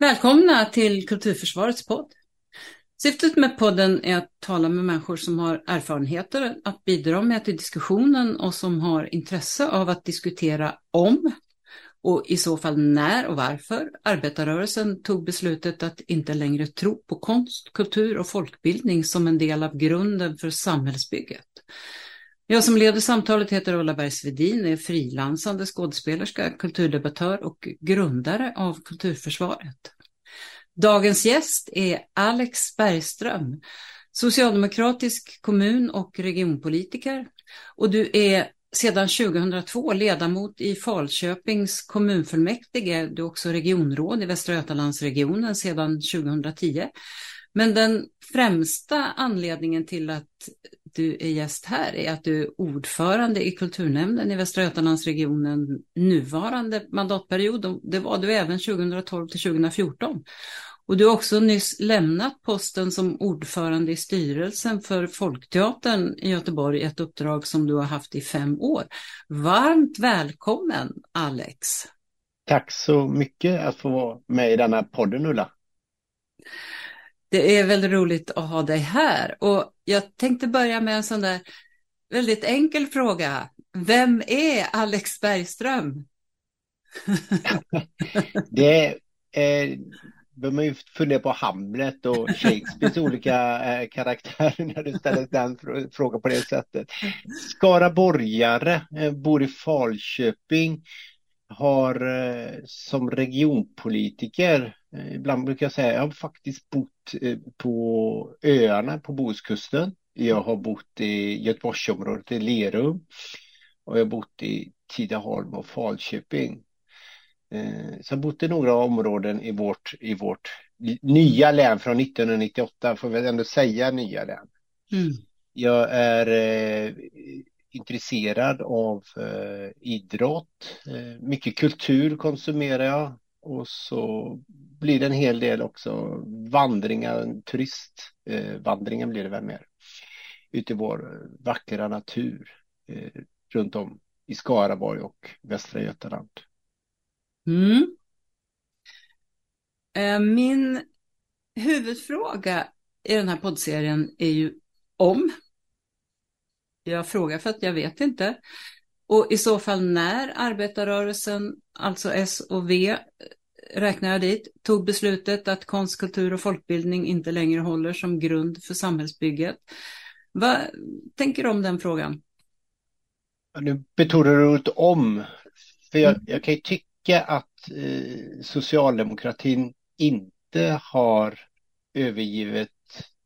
Välkomna till Kulturförsvarets podd. Syftet med podden är att tala med människor som har erfarenheter att bidra med till diskussionen och som har intresse av att diskutera om och i så fall när och varför arbetarrörelsen tog beslutet att inte längre tro på konst, kultur och folkbildning som en del av grunden för samhällsbygget. Jag som leder samtalet heter Ulla Bergsvedin, är frilansande skådespelerska, kulturdebattör och grundare av Kulturförsvaret. Dagens gäst är Alex Bergström, socialdemokratisk kommun och regionpolitiker och du är sedan 2002 ledamot i Falköpings kommunfullmäktige. Du är också regionråd i Västra Götalandsregionen sedan 2010. Men den främsta anledningen till att du är gäst här är att du är ordförande i kulturnämnden i Västra Götalandsregionen nuvarande mandatperiod. Det var du även 2012 till 2014. Och du har också nyss lämnat posten som ordförande i styrelsen för Folkteatern i Göteborg, ett uppdrag som du har haft i fem år. Varmt välkommen Alex! Tack så mycket att få vara med i denna podden Ulla. Det är väldigt roligt att ha dig här och jag tänkte börja med en sån där väldigt enkel fråga. Vem är Alex Bergström? det är, behöver man ju fundera på Hamlet och Shakespeares olika eh, karaktärer när du ställer den frågan på det sättet. Skaraborgare, eh, bor i Falköping, har eh, som regionpolitiker, eh, ibland brukar jag säga, jag har faktiskt bott eh, på öarna på Bohuskusten. Jag har bott i Göteborgsområdet i Lerum och jag har bott i Tidaholm och Falköping. Så jag har bott i några områden i vårt, i vårt nya län från 1998, får vi ändå säga nya län. Mm. Jag är intresserad av eh, idrott. Eh, mycket kultur konsumerar jag och så blir det en hel del också vandringar, turistvandringar eh, blir det väl mer. Ute i vår eh, vackra natur eh, runt om i Skaraborg och Västra Götaland. Mm. Eh, min huvudfråga i den här poddserien är ju om jag frågar för att jag vet inte. Och i så fall när arbetarrörelsen, alltså S och V, räknar jag dit, tog beslutet att konst, kultur och folkbildning inte längre håller som grund för samhällsbygget. Vad tänker du om den frågan? Nu betonar du ordet om. För jag, mm. jag, kan ju tycka att eh, socialdemokratin inte har övergivit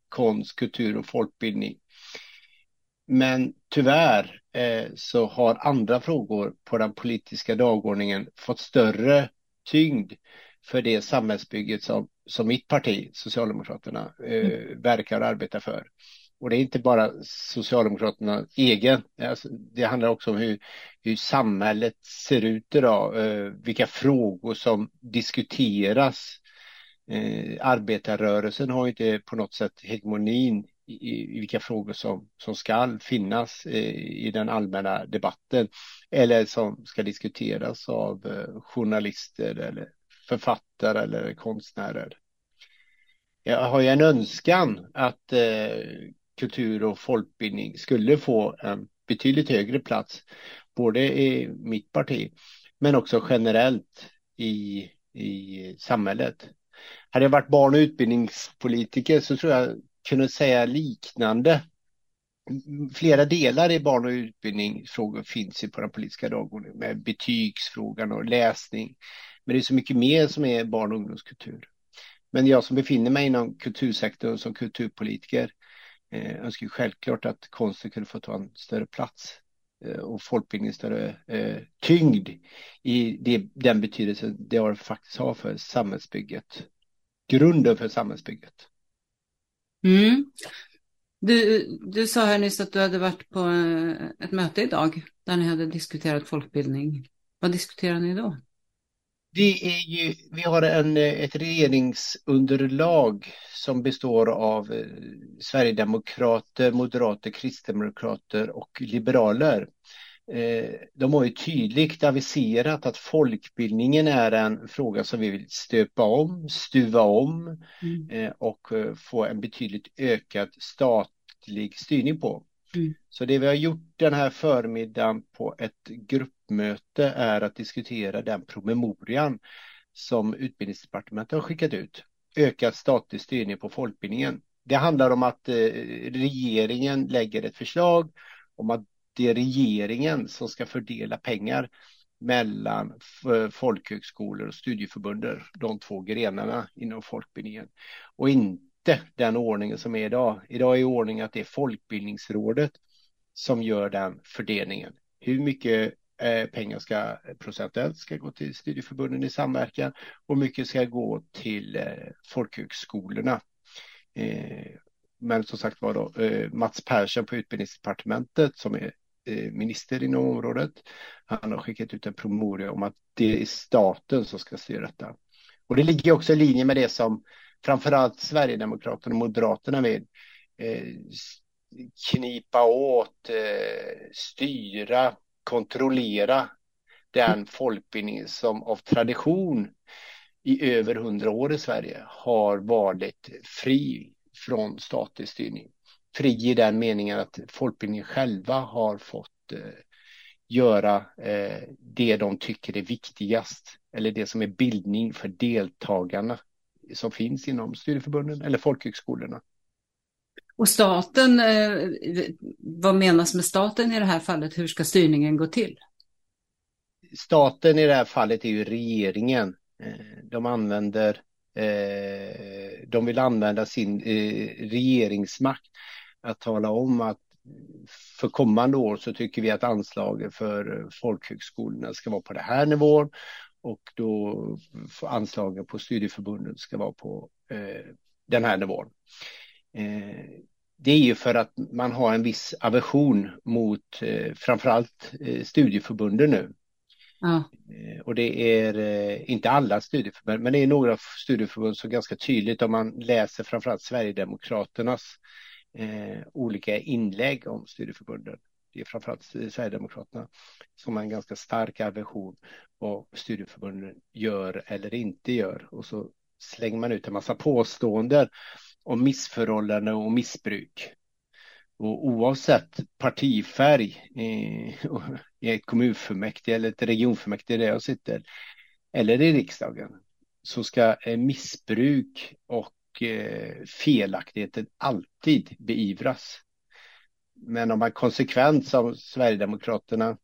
konst, kultur och folkbildning. Men tyvärr eh, så har andra frågor på den politiska dagordningen fått större tyngd för det samhällsbygget som, som mitt parti, Socialdemokraterna, eh, mm. verkar och arbetar för. Och det är inte bara Socialdemokraterna egen, alltså, det handlar också om hur, hur samhället ser ut idag, eh, vilka frågor som diskuteras. Eh, arbetarrörelsen har inte på något sätt hegemonin i, i vilka frågor som, som ska finnas i, i den allmänna debatten eller som ska diskuteras av eh, journalister eller författare eller konstnärer. Jag har ju en önskan att eh, kultur och folkbildning skulle få en betydligt högre plats, både i mitt parti men också generellt i, i samhället. Hade jag varit barn och utbildningspolitiker så tror jag kunde säga liknande. Flera delar i barn och utbildningsfrågor finns ju på den politiska dagordningen med betygsfrågan och läsning. Men det är så mycket mer som är barn och ungdomskultur. Men jag som befinner mig inom kultursektorn som kulturpolitiker eh, önskar självklart att konsten kunde få ta en större plats eh, och folkbildning större eh, tyngd i det, den betydelse det faktiskt har för samhällsbygget. Grunden för samhällsbygget. Mm. Du, du sa här nyss att du hade varit på eh, ett möte idag där ni hade diskuterat folkbildning. Vad diskuterar ni då? Det är ju, vi har en, eh, ett regeringsunderlag som består av eh, Sverigedemokrater, moderater, kristdemokrater och liberaler de har ju tydligt aviserat att folkbildningen är en fråga som vi vill stöpa om, stuva om mm. och få en betydligt ökad statlig styrning på. Mm. Så det vi har gjort den här förmiddagen på ett gruppmöte är att diskutera den promemorian som Utbildningsdepartementet har skickat ut. Ökad statlig styrning på folkbildningen. Det handlar om att eh, regeringen lägger ett förslag om att det är regeringen som ska fördela pengar mellan eh, folkhögskolor och studieförbunden, de två grenarna inom folkbildningen. Och inte den ordningen som är idag. Idag är ordningen att det är Folkbildningsrådet som gör den fördelningen. Hur mycket eh, pengar ska procentuellt ska gå till studieförbunden i samverkan och mycket ska gå till eh, folkhögskolorna. Men som sagt var då Mats Persson på utbildningsdepartementet som är Eh, minister inom området. Han har skickat ut en promemoria om att det är staten som ska styra detta. Och det ligger också i linje med det som framförallt Sverigedemokraterna och Moderaterna vill. Eh, knipa åt, eh, styra kontrollera den folkbildning som av tradition i över hundra år i Sverige har varit fri från statlig styrning. Fri i den meningen att folkbildningen själva har fått eh, göra eh, det de tycker är viktigast eller det som är bildning för deltagarna som finns inom studieförbunden eller folkhögskolorna. Och staten, eh, vad menas med staten i det här fallet? Hur ska styrningen gå till? Staten i det här fallet är ju regeringen. De använder, de vill använda sin regeringsmakt att tala om att för kommande år så tycker vi att anslaget för folkhögskolorna ska vara på det här nivån och då anslagen på studieförbunden ska vara på den här nivån. Eh, det är ju för att man har en viss aversion mot eh, framförallt eh, studieförbunden nu. Ja. Och det är inte alla studieförbund, men det är några studieförbund som ganska tydligt om man läser framförallt Sverigedemokraternas eh, olika inlägg om studieförbunden. Det är framförallt eh, Sverigedemokraterna som har en ganska stark aversion vad studieförbunden gör eller inte gör. Och så slänger man ut en massa påståenden om missförhållanden och missbruk. Och oavsett partifärg eh, i ett kommunfullmäktige eller ett regionfullmäktige där jag sitter eller i riksdagen så ska eh, missbruk och eh, felaktigheter alltid beivras. Men om man konsekvent som Sverigedemokraterna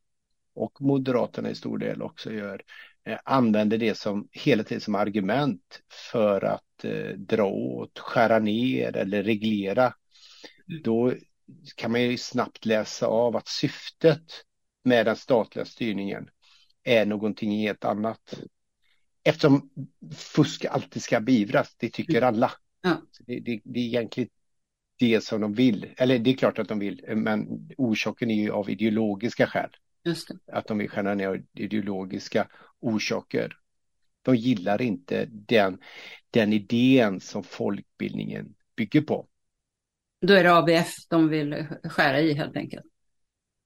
och Moderaterna i stor del också gör Eh, använder det som hela tiden som argument för att eh, dra åt, skära ner eller reglera, mm. då kan man ju snabbt läsa av att syftet med den statliga styrningen är någonting helt annat. Eftersom fusk alltid ska beivras, det tycker mm. alla. Ja. Det, det, det, är egentligen det som de vill, eller det är klart att de vill, men orsaken är ju av ideologiska skäl. Att de vill skära ner ideologiska orsaker. De gillar inte den, den idén som folkbildningen bygger på. Då är det ABF de vill skära i helt enkelt?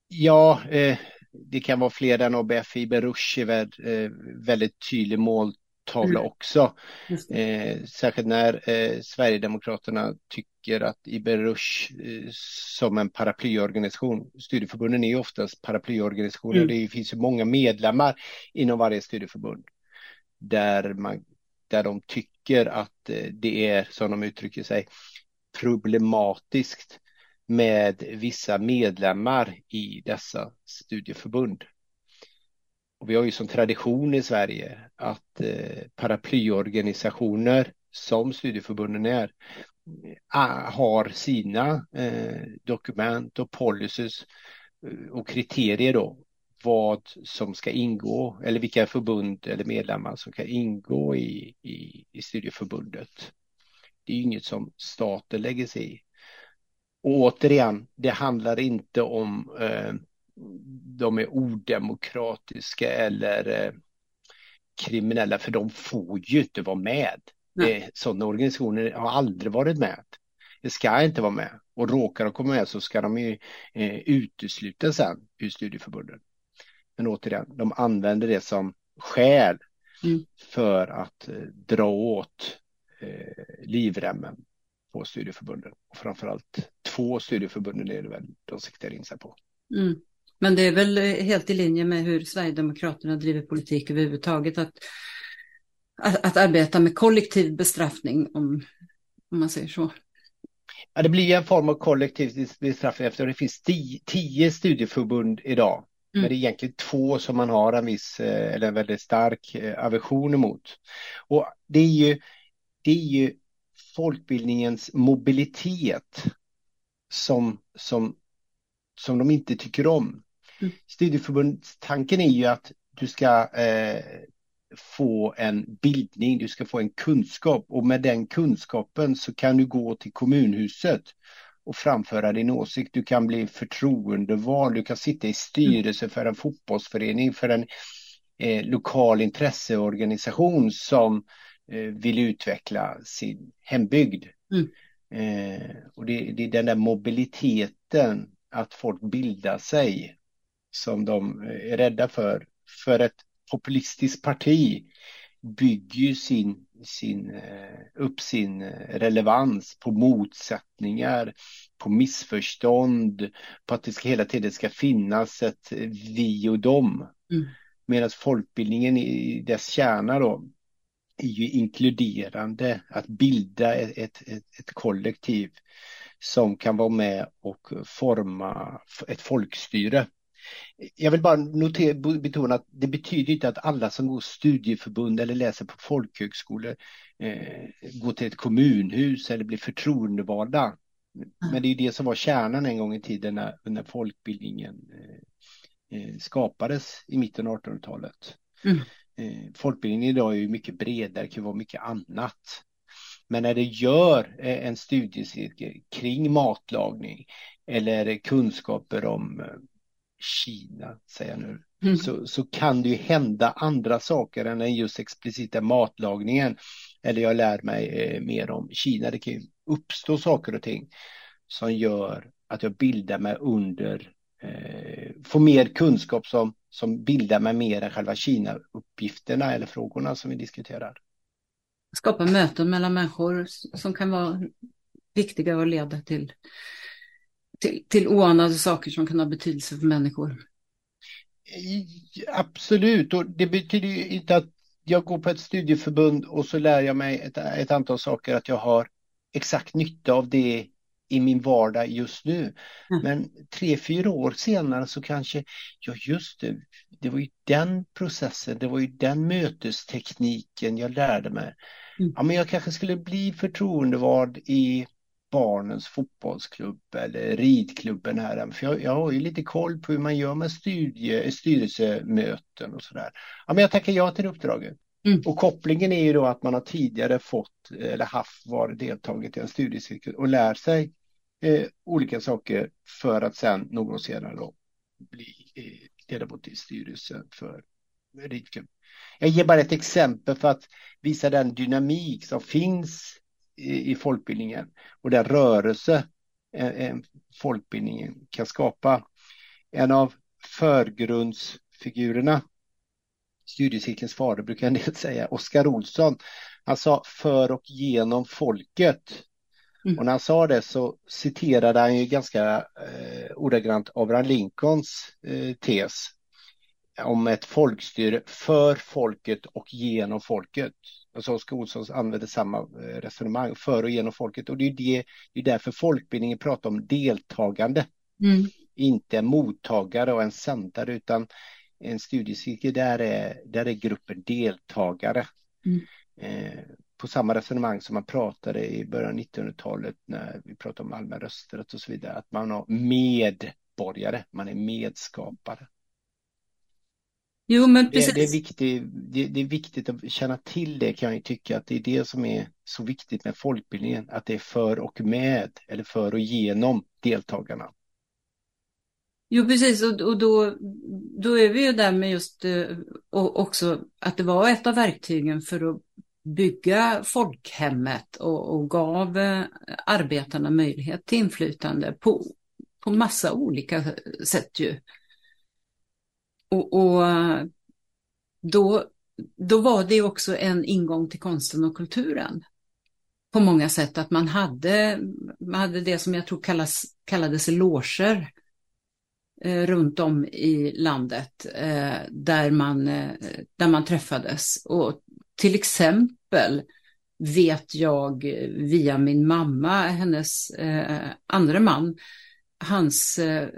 Ja, eh, det kan vara fler än ABF. Är eh, väldigt tydlig mål, tavla mm. också. Eh, särskilt när eh, Sverigedemokraterna tycker att Ibn Rushd eh, som en paraplyorganisation, studieförbunden är ju oftast paraplyorganisationer, mm. det finns ju många medlemmar inom varje studieförbund där, man, där de tycker att eh, det är, som de uttrycker sig, problematiskt med vissa medlemmar i dessa studieförbund. Och vi har ju som tradition i Sverige att eh, paraplyorganisationer som studieförbunden är eh, har sina eh, dokument och policies eh, och kriterier då vad som ska ingå eller vilka förbund eller medlemmar som kan ingå i, i, i studieförbundet. Det är inget som staten lägger sig i. Och återigen, det handlar inte om eh, de är odemokratiska eller eh, kriminella för de får ju inte vara med. Eh, sådana organisationer har aldrig varit med. Det ska inte vara med och råkar de komma med så ska de ju eh, uteslutas sen ur studieförbunden. Men återigen, de använder det som skäl Mm. för att eh, dra åt eh, livremmen på studieförbunden. Och framförallt två studieförbunden är det väl de siktar in sig på. Mm. Men det är väl eh, helt i linje med hur Sverigedemokraterna driver politik överhuvudtaget att, att, att arbeta med kollektiv bestraffning om, om man säger så. Ja, det blir en form av kollektiv bestraffning eftersom det finns tio, studieförbund idag. Mm. Men det är egentligen två som man har en viss eh, eller en väldigt stark eh, aversion emot. Och det är ju, det är ju folkbildningens mobilitet som, som, som de inte tycker om. Mm. Studieförbundstanken är ju att du ska eh, få en bildning, du ska få en kunskap och med den kunskapen så kan du gå till kommunhuset och framföra din åsikt. Du kan bli förtroendevald, du kan sitta i styrelse för en fotbollsförening, för en eh, lokal intresseorganisation som vill utveckla sin hembygd. Mm. Eh, och det, det är den där mobiliteten, att folk bildar sig, som de är rädda för. För ett populistiskt parti bygger ju sin, sin, eh, upp sin eh, relevans på motsättningar, på missförstånd, på att det ska hela tiden ska finnas ett vi och dem. Mm. Medan folkbildningen i dess kärna då är ju inkluderande, att bilda ett, ett, ett, ett kollektiv som kan vara med och forma ett folkstyre. Jag vill bara notera, betona att det betyder inte att alla som går studieförbund eller läser på folkhögskolor eh, går till ett kommunhus eller blir förtroendevalda. Men det är det som var kärnan en gång i tiden när, när folkbildningen eh, eh skapades i mitten av 1800-talet. Mm. Eh, folkbildningen idag är ju mycket bredare, kan vara mycket annat. Men när det gör eh, en studiecirkel kring matlagning eller kunskaper om eh, Kina, säger jag nu, mm. så, så kan det ju hända andra saker än just explicita matlagningen. Eller jag lär mig eh, mer om Kina. Det kan ju uppstå saker och ting som gör att jag bildar mig under, eh, får mer kunskap som, som bildar mig mer än själva Kina-uppgifterna eller frågorna som vi diskuterar. Skapa möten mellan människor som kan vara viktiga och leda till till, till oanade saker som kan ha betydelse för människor. Absolut, och det betyder ju inte att jag går på ett studieförbund och så lär jag mig ett, ett antal saker att jag har exakt nytta av det i min vardag just nu. Mm. Men tre, fyra år senare så kanske, ja just det, det var ju den processen, det var ju den mötestekniken jag lärde mig. Mm. Ja, men jag kanske skulle bli förtroendevald i barnens fotbollsklubb eller ridklubben här. För jag, jag har ju lite koll på hur man gör med studie, styrelsemöten och sådär. Ja, men jag tackar ja till uppdraget. Mm. Och kopplingen är ju då att man har tidigare fått eller haft varit deltagit i en studiecirkel och lär sig eh, olika saker för att sen någon senare då bli eh, ledamot i styrelsen för Ritkum. Jag ger bara ett exempel för att visa den dynamik som finns i, folkbildningen och den rörelse eh, eh, folkbildningen kan skapa. En av förgrundsfigurerna, studiecirkelns fader brukar en del säga, Oskar Olsson, han sa för och genom folket. Mm. Och när han sa det så citerade han ju ganska eh, ordagrant Abraham Lincolns eh, tes om ett folkstyre för folket och genom folket. Alltså Oskar Olsson använder samma eh, resonemang för och genom folket och det är, det, det är därför folkbildningen pratar om deltagande. Mm. Inte mottagare och en sändare utan en studiecirkel där är, där är gruppen deltagare. Mm. Eh, på samma resonemang som man pratade i början av 1900-talet när vi pratade om allmän rösträtt och så vidare. Att man har medborgare, man är medskapare. Jo, men precis. Det, det, är viktigt, det, det, är viktigt att känna till det kan jag tycka att det är det som är så viktigt med folkbildningen, att det är för och med eller för och genom deltagarna. Jo, precis, och, och då, då är vi ju där med just eh, och också att det var ett av verktygen för att bygga folkhemmet och, och gav eh, arbetarna möjlighet till inflytande på, på massa olika sätt ju. och, och då, då var det också en ingång till konsten och kulturen. På många sätt att man hade, man hade det som jag tror kallas, kallades loger eh, runt om i landet eh, där, man, eh, där man träffades. Och till exempel vet jag via min mamma, hennes eh, andra man, hans, eh,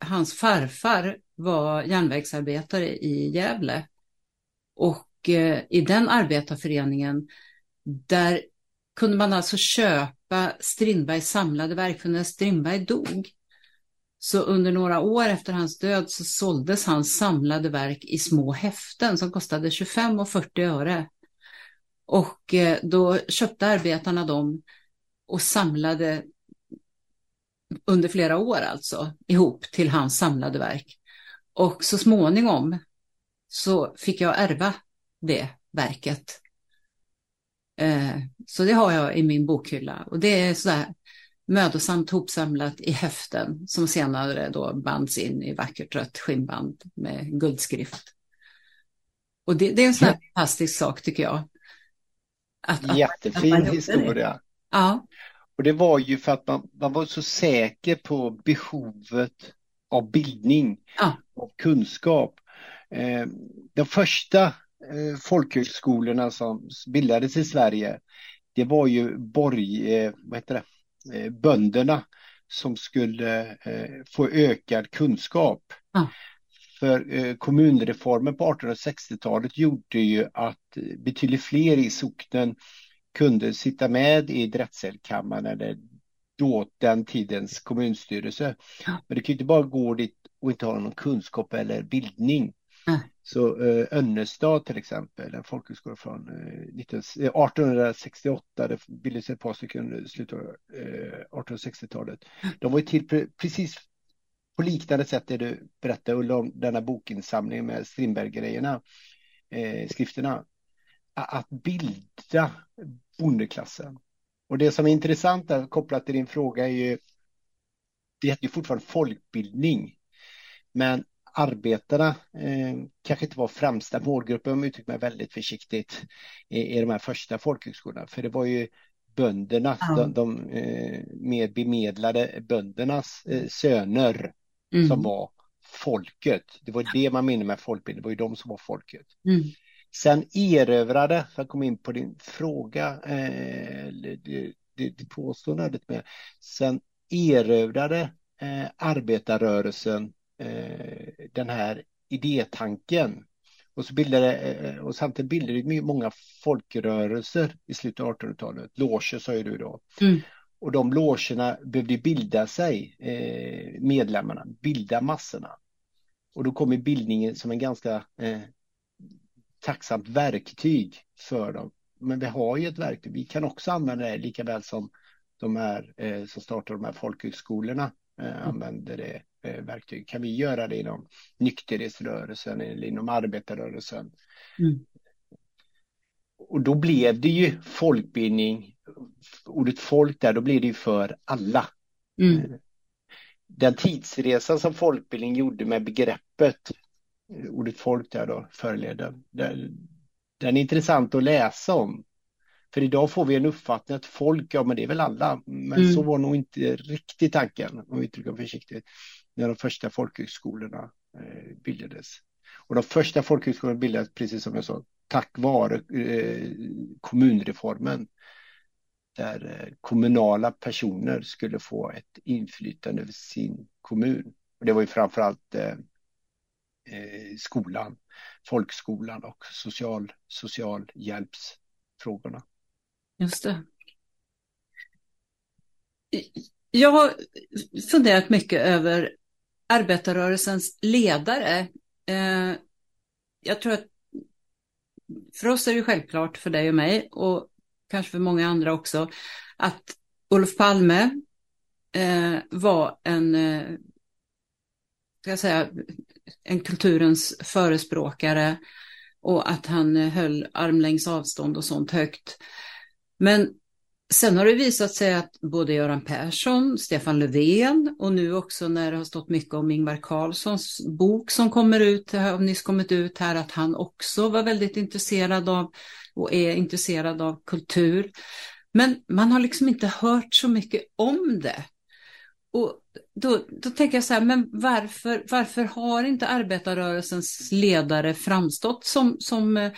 hans farfar var järnvägsarbetare i Gävle. Och eh, i den arbetarföreningen, där kunde man alltså köpa Strindbergs samlade verk, för när Strindberg dog, så under några år efter hans död så såldes hans samlade verk i små häften som kostade 25 och 40 öre. Och eh, då köpte arbetarna dem och samlade under flera år alltså ihop till hans samlade verk. Och så småningom så fick jag ärva det verket. Eh, så det har jag i min bokhylla och det är sådär mödosamt hopsamlat i häften som senare då bands in i vackert rött skinnband med guldskrift. Och det, det är en sån här fantastisk sak tycker jag. Att, Jättefin att historia. Ja. Och det var ju för att man, man var så säker på behovet av bildning, ja. av kunskap. Eh, de första eh, folkhögskolorna som bildades i Sverige, det var ju borg, eh, vad heter det, bönderna som skulle eh, få ökad kunskap. Ja. För eh, kommunreformen på 1860-talet gjorde ju att betydligt fler i socknen kunde sitta med i drätselkammaren eller då den tidens kommunstyrelse. Men det kan ju inte bara gå dit och inte ha någon kunskap eller bildning. Mm. Så eh, Önnestad till exempel, en folkhögskola från eh, 19, 1868, eh, det bildades ett par stycken i slutet av eh, 1860-talet. De var ju till pre precis på liknande sätt det du berättade Ulla om denna bokinsamling med Strindberg-grejerna, eh, skrifterna. Att bilda bondeklassen. Och det som är intressant där, kopplat till din fråga är ju, det heter ju fortfarande folkbildning. Men arbetarna eh, kanske inte var främsta målgruppen, om jag uttrycker mig väldigt försiktigt, i, i de här första folkhögskolorna. För det var ju bönderna, ja. de, de eh, mer bemedlade böndernas eh, söner mm. som var folket. Det var det man menade med folkbildning, det var ju de som var folket. Mm. Sen erövrade, för att komma in på din fråga, eh, det påståendet lite mer, sen erövrade eh, arbetarrörelsen eh, den här idétanken. Och, så bildade, eh, och samtidigt bildade det många folkrörelser i slutet av 1800-talet. Loger sa ju du då. Mm. Och de logerna behövde bilda sig, eh, medlemmarna, bilda massorna. Och då kommer bildningen som en ganska eh, tacksamt verktyg för dem. Men vi har ju ett verktyg, vi kan också använda det lika väl som de här eh, som startar de här folkhögskolorna eh, mm. använder det verktyg. Kan vi göra det inom nykterhetsrörelsen eller inom arbetarrörelsen? Mm. Och då blev det ju folkbildning, ordet folk där, då blir det ju för alla. Mm. Eh, den tidsresan som folkbildning gjorde med begreppet ordet folk där då, förleden. Den är intressant att läsa om. För idag får vi en uppfattning att folk, ja men det är väl alla, men mm. så var nog inte riktigt tanken, om vi uttrycker försiktigt, när de första folkhögskolorna eh, bildades. Och de första folkhögskolorna bildades, precis som jag sa, tack vare eh, kommunreformen. Där eh, kommunala personer skulle få ett inflytande över sin kommun. Och det var ju framförallt eh, skolan, folkskolan och social, socialhjälpsfrågorna. Just det. Jag har funderat mycket över arbetarrörelsens ledare. Eh, jag tror att för oss är det självklart, för dig och mig och kanske för många andra också, att Olof Palme eh, var en, eh, ska jag säga, en kulturens förespråkare och att han eh, höll armlängds avstånd och sånt högt. Men Sen har det visat sig att både Göran Persson, Stefan Löfven och nu också när det har stått mycket om Ingvar Carlssons bok som kommer ut, har nyss kommit ut här, att han också var väldigt intresserad av och är intresserad av kultur. Men man har liksom inte hört så mycket om det. Och då, då tänker jag så här, men varför, varför har inte arbetarrörelsens ledare framstått som, som eh,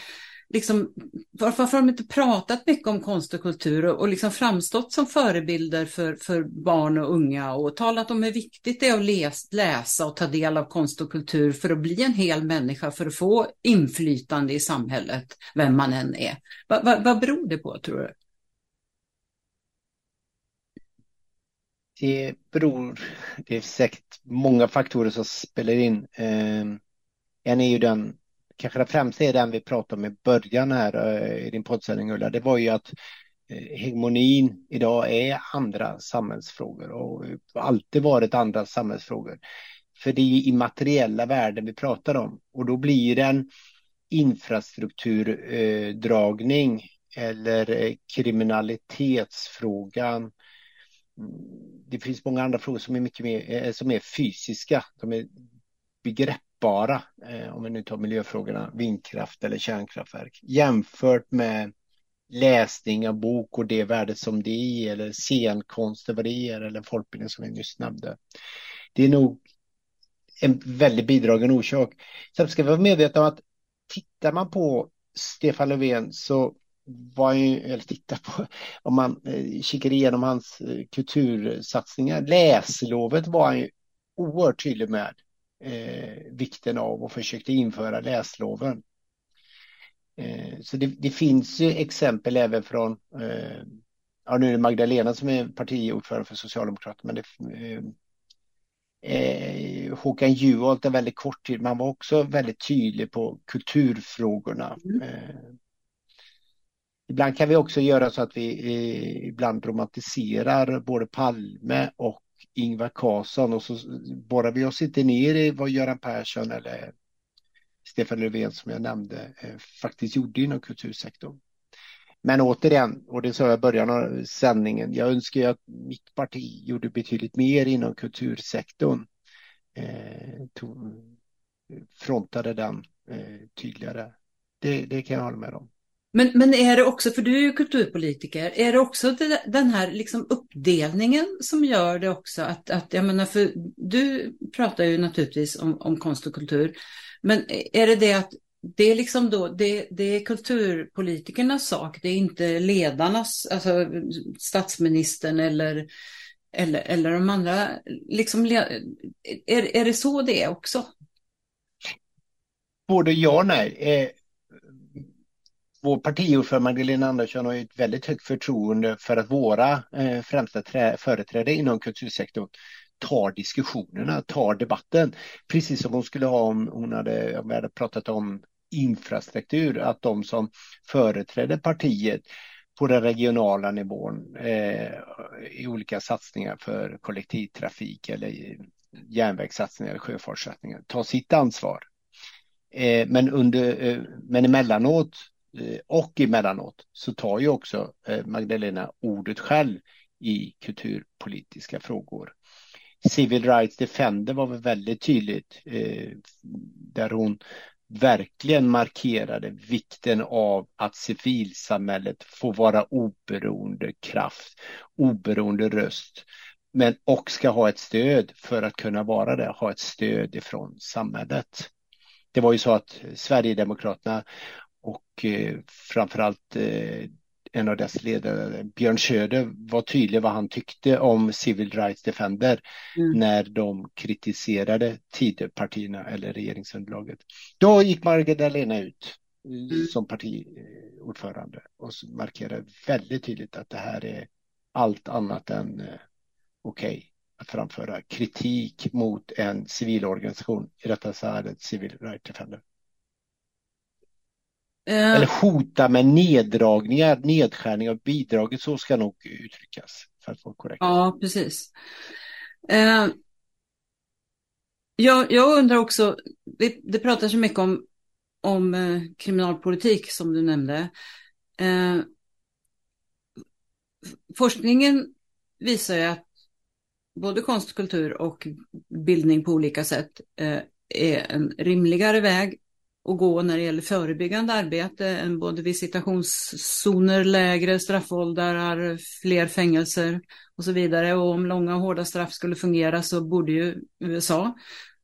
liksom, varför har de inte pratat mycket om konst och kultur och, och liksom framstått som förebilder för, för barn och unga och talat om hur viktigt det är att läs, läsa och ta del av konst och kultur för att bli en hel människa, för att få inflytande i samhället, vem man än är. Va, va, vad beror det på, tror du? Det beror, det är säkert många faktorer som spelar in. Eh, en är ju den kanske det främsta är den vi pratade om i början här eh, i din poddsändning Ulla, det var ju att eh, hegemonin idag är andra samhällsfrågor och alltid varit andra samhällsfrågor. För det är immateriella värden vi pratar om och då blir det en infrastrukturdragning eh, eller kriminalitetsfrågan. Mm, det finns många andra frågor som är mycket mer som är fysiska. De är begrepp bara, eh, om vi nu tar miljöfrågorna, vindkraft eller kärnkraftverk, jämfört med läsning av bok och det värdet som det är, eller scenkonst, vad det är, eller folkbildning som vi nyss nämnde. Det är nog en väldigt bidragen orsak. Sen ska vi vara medvetna om att tittar man på Stefan Löfven så var ju, eller titta på, om man eh, kikar igenom hans eh, kultursatsningar, läslovet var han ju oerhört tydlig med eh, vikten av och försökte införa läsloven. Eh, så det, det, finns ju exempel även från, eh, ja nu är det Magdalena som är partiordförande för Socialdemokraterna, men det, eh, eh, Håkan Juholt en väldigt kort tid, man var också väldigt tydlig på kulturfrågorna. Mm. Eh, ibland kan vi också göra så att vi eh, ibland romantiserar både Palme och Ingvar Carlsson och så borrar vi oss inte ner i vad Göran Persson eller Stefan Löfven som jag nämnde eh, faktiskt gjorde inom kultursektorn. Men återigen, och det sa jag i början av sändningen, jag önskar att mitt parti gjorde betydligt mer inom kultursektorn. Eh, tog, frontade den eh, tydligare. Det, det kan jag hålla med om. Men, men är det också, för du är ju kulturpolitiker, är det också det, den här liksom uppdelningen som gör det också att, att, jag menar, för du pratar ju naturligtvis om, om konst och kultur, men är det det att det är liksom då, det, det är kulturpolitikernas sak, det är inte ledarnas, alltså statsministern eller, eller, eller de andra, liksom, är, är det så det är också? Både ja och nej. Eh, vår partiordförande Magdalena Andersson har ju ett väldigt högt förtroende för att våra eh, främsta företrädare inom kultursektorn tar diskussionerna, tar debatten. Precis som hon skulle ha om hon hade, om vi hade pratat om infrastruktur, att de som företräder partiet på den regionala nivån eh, i olika satsningar för kollektivtrafik eller järnvägssatsningar eller sjöfartssatsningar tar sitt ansvar. Eh, men, under, eh, men emellanåt Eh, och emellanåt så tar ju också eh, Magdalena ordet själv i kulturpolitiska frågor. Civil Rights Defender var väl väldigt tydligt eh, där hon verkligen markerade vikten av att civilsamhället får vara oberoende kraft, oberoende röst, men och ska ha ett stöd för att kunna vara det, ha ett stöd ifrån samhället. Det var ju så att Sverigedemokraterna och eh, framförallt eh, en av dess ledare, Björn Söder, var tydlig vad han tyckte om Civil Rights Defender mm. när de kritiserade Tidöpartierna eller regeringsunderlaget. Då gick Magdalena ut eh, mm. som partiordförande och markerade väldigt tydligt att det här är allt annat än eh, okej okay att framföra kritik mot en civilorganisation, i detta fallet Civil Rights Defender. Eh, Eller hota med neddragningar, nedskärning av bidraget, så ska nog uttryckas för att vara korrekt. Ja, precis. Eh, jag, jag undrar också, det, det pratas så mycket om, om eh, kriminalpolitik som du nämnde. Eh, forskningen visar ju att både konst, kultur och bildning på olika sätt eh, är en rimligare väg att gå när det gäller förebyggande arbete än både visitationszoner, lägre straffåldrar, fler fängelser och så vidare. Och om långa och hårda straff skulle fungera så borde ju USA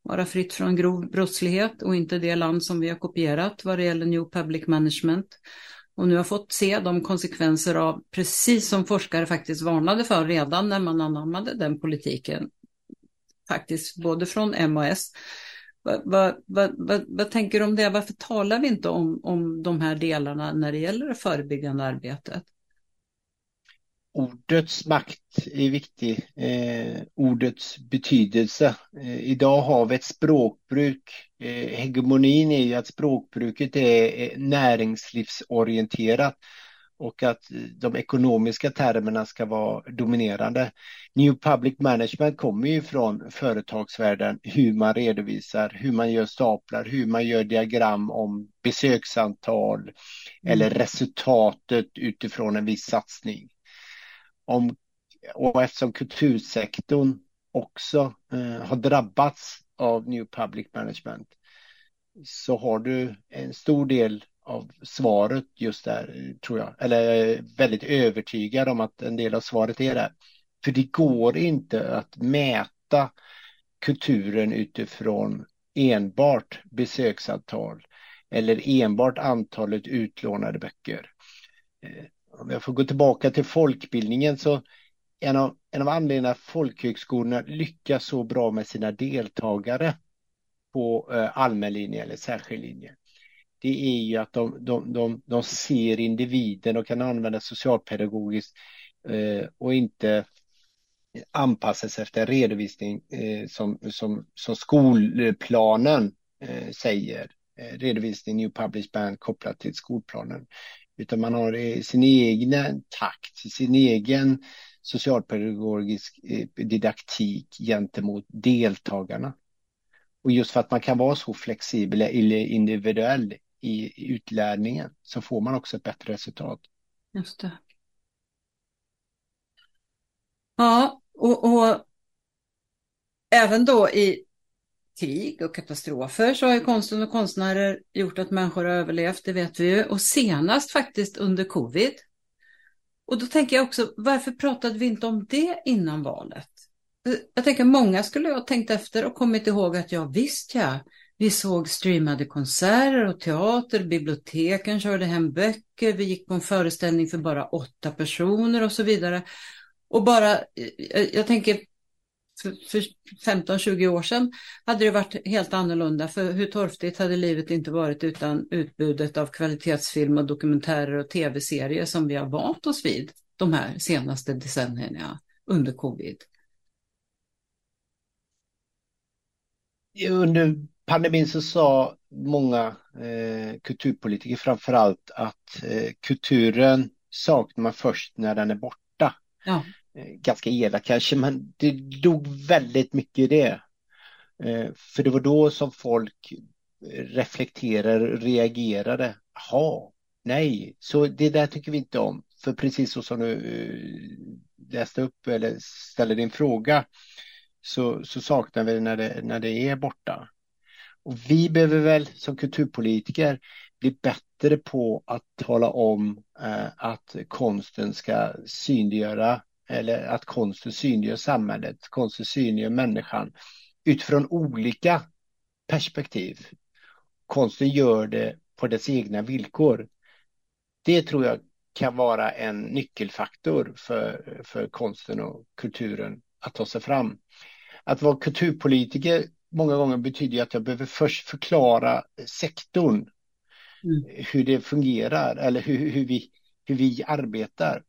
vara fritt från grov brottslighet och inte det land som vi har kopierat vad det gäller New Public Management. Och nu har fått se de konsekvenser av, precis som forskare faktiskt varnade för redan när man anammade den politiken, faktiskt både från M och S. Vad, vad, vad, vad, tänker du om det? Varför talar vi inte om, om de här delarna när det gäller det förebyggande arbetet? ordets makt är viktig, eh, ordets betydelse. Eh, idag har vi ett språkbruk. Eh, hegemonin är ju att språkbruket är näringslivsorienterat och att de ekonomiska termerna ska vara dominerande. New Public Management kommer ju från företagsvärlden, hur man redovisar, hur man gör staplar, hur man gör diagram om besöksantal mm. eller resultatet utifrån en viss satsning om, och eftersom kultursektorn också eh, har drabbats av New Public Management så har du en stor del av svaret just där, tror jag. Eller jag är väldigt övertygad om att en del av svaret är där. För det går inte att mäta kulturen utifrån enbart besöksantal eller enbart antalet utlånade böcker. Eh, om jag får gå tillbaka till folkbildningen så en av, en av anledningarna att folkhögskolorna lyckas så bra med sina deltagare på eh, allmän linje eller särskild linje. Det är ju att de, de, de, de ser individen och kan använda socialpedagogiskt eh, och inte anpassas efter en redovisning eh, som, som, som skolplanen eh, säger. Eh, redovisning New Public Band kopplat till skolplanen utan man har eh, sin egen takt, sin egen socialpedagogisk eh, didaktik gentemot deltagarna. Och just för att man kan vara så flexibel eller individuell i utlärningen så får man också ett bättre resultat. Just det. Ja, och, och även då i krig och katastrofer så har ju konsten och konstnärer gjort att människor har överlevt, det vet vi ju. Och senast faktiskt under covid. Och då tänker jag också, varför pratade vi inte om det innan valet? Jag tänker många skulle ha tänkt efter och kommit ihåg att ja visst ja, vi såg streamade konserter och teater, biblioteken körde hem böcker, vi gick på en föreställning för bara åtta personer och så vidare. Och bara, eh, jag tänker för 15-20 år sedan hade det varit helt annorlunda. För hur torftigt hade livet inte varit utan utbudet av kvalitetsfilm och dokumentärer och tv-serier som vi har vant oss vid de här senaste decennierna under covid. Under pandemin så sa många eh, kulturpolitiker framför allt att eh, kulturen saknar man först när den är borta. Ja. Eh, ganska elak kanske, men det låg väldigt mycket i det. Eh, för det var då som folk reflekterade, reagerade. Jaha, nej, så det där tycker vi inte om. För precis så som du eh, läste upp eller ställde din fråga så, så saknar vi det när, det när det är borta. Och vi behöver väl som kulturpolitiker bli bättre på att tala om eh, att konsten ska synliggöra eller att konsten synliggör samhället, konsten synliggör människan utifrån olika perspektiv. Konsten gör det på dess egna villkor. Det tror jag kan vara en nyckelfaktor för, för konsten och kulturen att ta sig fram. Att vara kulturpolitiker många gånger betyder att jag behöver först förklara sektorn, mm. hur det fungerar eller hur, hur, vi, hur vi arbetar.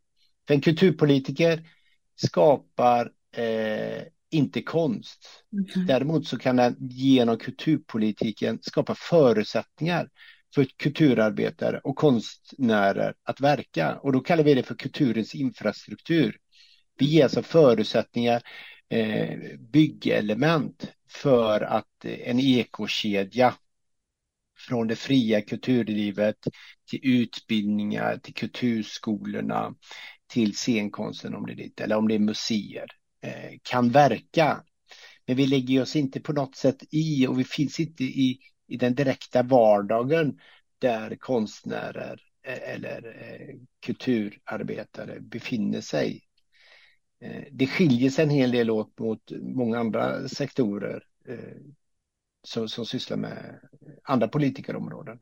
För en kulturpolitiker skapar eh, inte konst. Mm. Däremot så kan den genom kulturpolitiken skapa förutsättningar för kulturarbetare och konstnärer att verka. Och då kallar vi det för kulturens infrastruktur. Vi ger alltså förutsättningar, eh, byggelement för att eh, en ekokedja från det fria kulturlivet till utbildningar, till kulturskolorna, till scenkonsten om det är dit, eller om det är museer, eh, kan verka. Men vi lägger oss inte på något sätt i och vi finns inte i, i den direkta vardagen där konstnärer eh, eller kulturarbetare befinner sig. Eh, det skiljer sig en hel del åt mot många andra sektorer eh, som, som sysslar med andra politikerområden.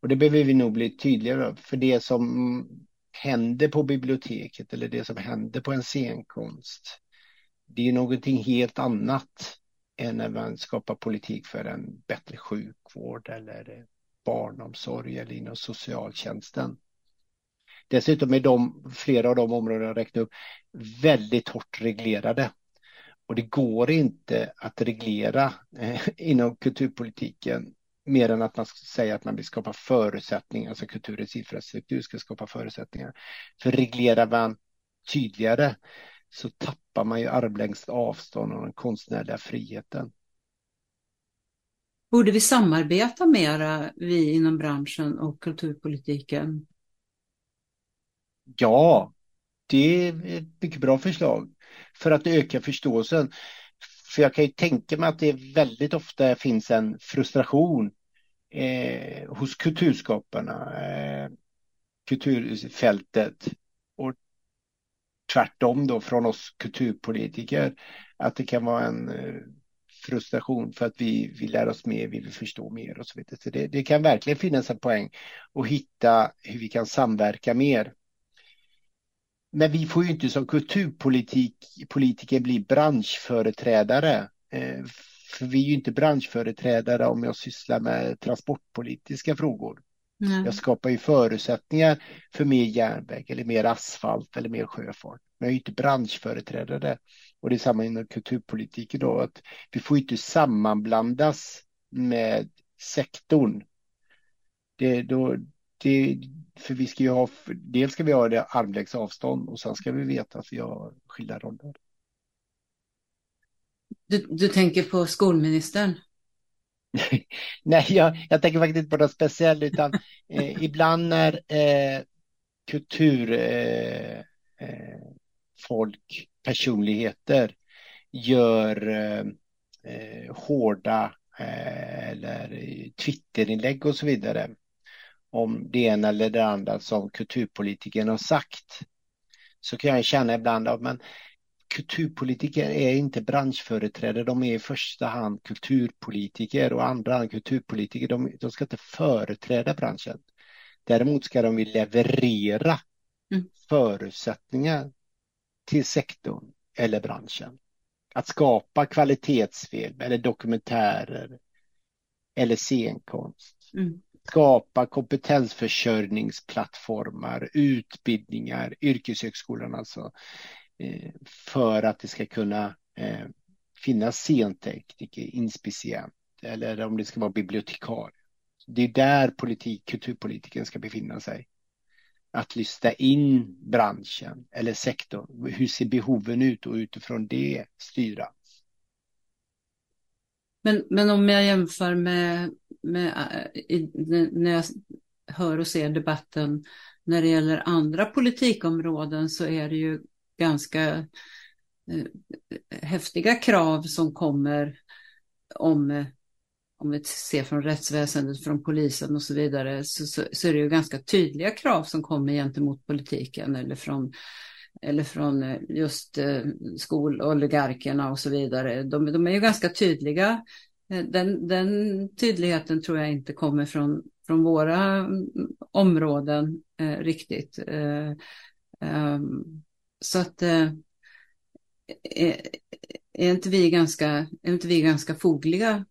Och det behöver vi nog bli tydligare för det som händer på biblioteket eller det som händer på en scenkonst. Det är någonting helt annat än när man skapar politik för en bättre sjukvård eller barnomsorg eller inom socialtjänsten. Dessutom är de, flera av de områden jag räknade upp väldigt hårt reglerade. Och det går inte att reglera eh, inom kulturpolitiken mer än att man säger att man vill skapa förutsättningar, alltså kulturens infrastruktur ska skapa förutsättningar. För reglerar man tydligare så tappar man ju armlängds avstånd och den konstnärliga friheten. Borde vi samarbeta mera, vi inom branschen och kulturpolitiken? Ja, det är ett mycket bra förslag för att öka förståelsen. För jag kan ju tänka mig att det väldigt ofta finns en frustration eh, hos kulturskaparna, eh, kulturfältet och tvärtom då från oss kulturpolitiker att det kan vara en eh, frustration för att vi vill lära oss mer, vi vill förstå mer och så vidare. Så det, det kan verkligen finnas en poäng att hitta hur vi kan samverka mer. Men vi får ju inte som kulturpolitiker bli branschföreträdare. Eh, för vi är ju inte branschföreträdare om jag sysslar med transportpolitiska frågor. Mm. Jag skapar ju förutsättningar för mer järnväg eller mer asfalt eller mer sjöfart. Men jag är ju inte branschföreträdare. Och det är samma inom kulturpolitiken då, att vi får inte sammanblandas med sektorn. Det, då, det, för vi ska ju ha, dels ska vi ha det armlängds avstånd och sen ska vi veta att vi har skilda roller. Du, du tänker på skolministern? Nej, jag, jag tänker faktiskt inte på något speciellt utan eh, ibland när eh, kultur eh, eh personligheter gör eh, eh, hårda eller Twitterinlägg och så vidare om det ena eller det andra som kulturpolitiken har sagt så kan jag känna ibland att men kulturpolitiker är inte branschföreträdare, de är i första hand kulturpolitiker och andra hand kulturpolitiker. De, de ska inte företräda branschen. Däremot ska de leverera mm. förutsättningar till sektorn eller branschen. Att skapa kvalitetsfilm eller dokumentärer eller scenkonst. Mm skapa kompetensförsörjningsplattformar, utbildningar, yrkeshögskolan alltså, eh, för att det ska kunna eh, finnas scentekniker, inspicient eller om det ska vara bibliotekarie. Det är där politik, kulturpolitiken ska befinna sig. Att lyssna in branschen eller sektorn. Hur ser behoven ut och utifrån det styra. Men, men om jag jämför med, med eh, i, när jag hör och ser debatten när det gäller andra politikområden så är det ju ganska eh, häftiga krav som kommer om, eh, om vi ser från rättsväsendet, från polisen och så vidare, så, så, så, är det ju ganska tydliga krav som kommer gentemot politiken eller från eller från eh, just eh, skololigarkerna och så vidare. De, de, är ju ganska tydliga. Eh, den, den, tydligheten tror jag inte kommer från, från våra mm, områden eh, riktigt. Eh, eh, så att eh, är, är, inte vi ganska, är inte vi ganska fogliga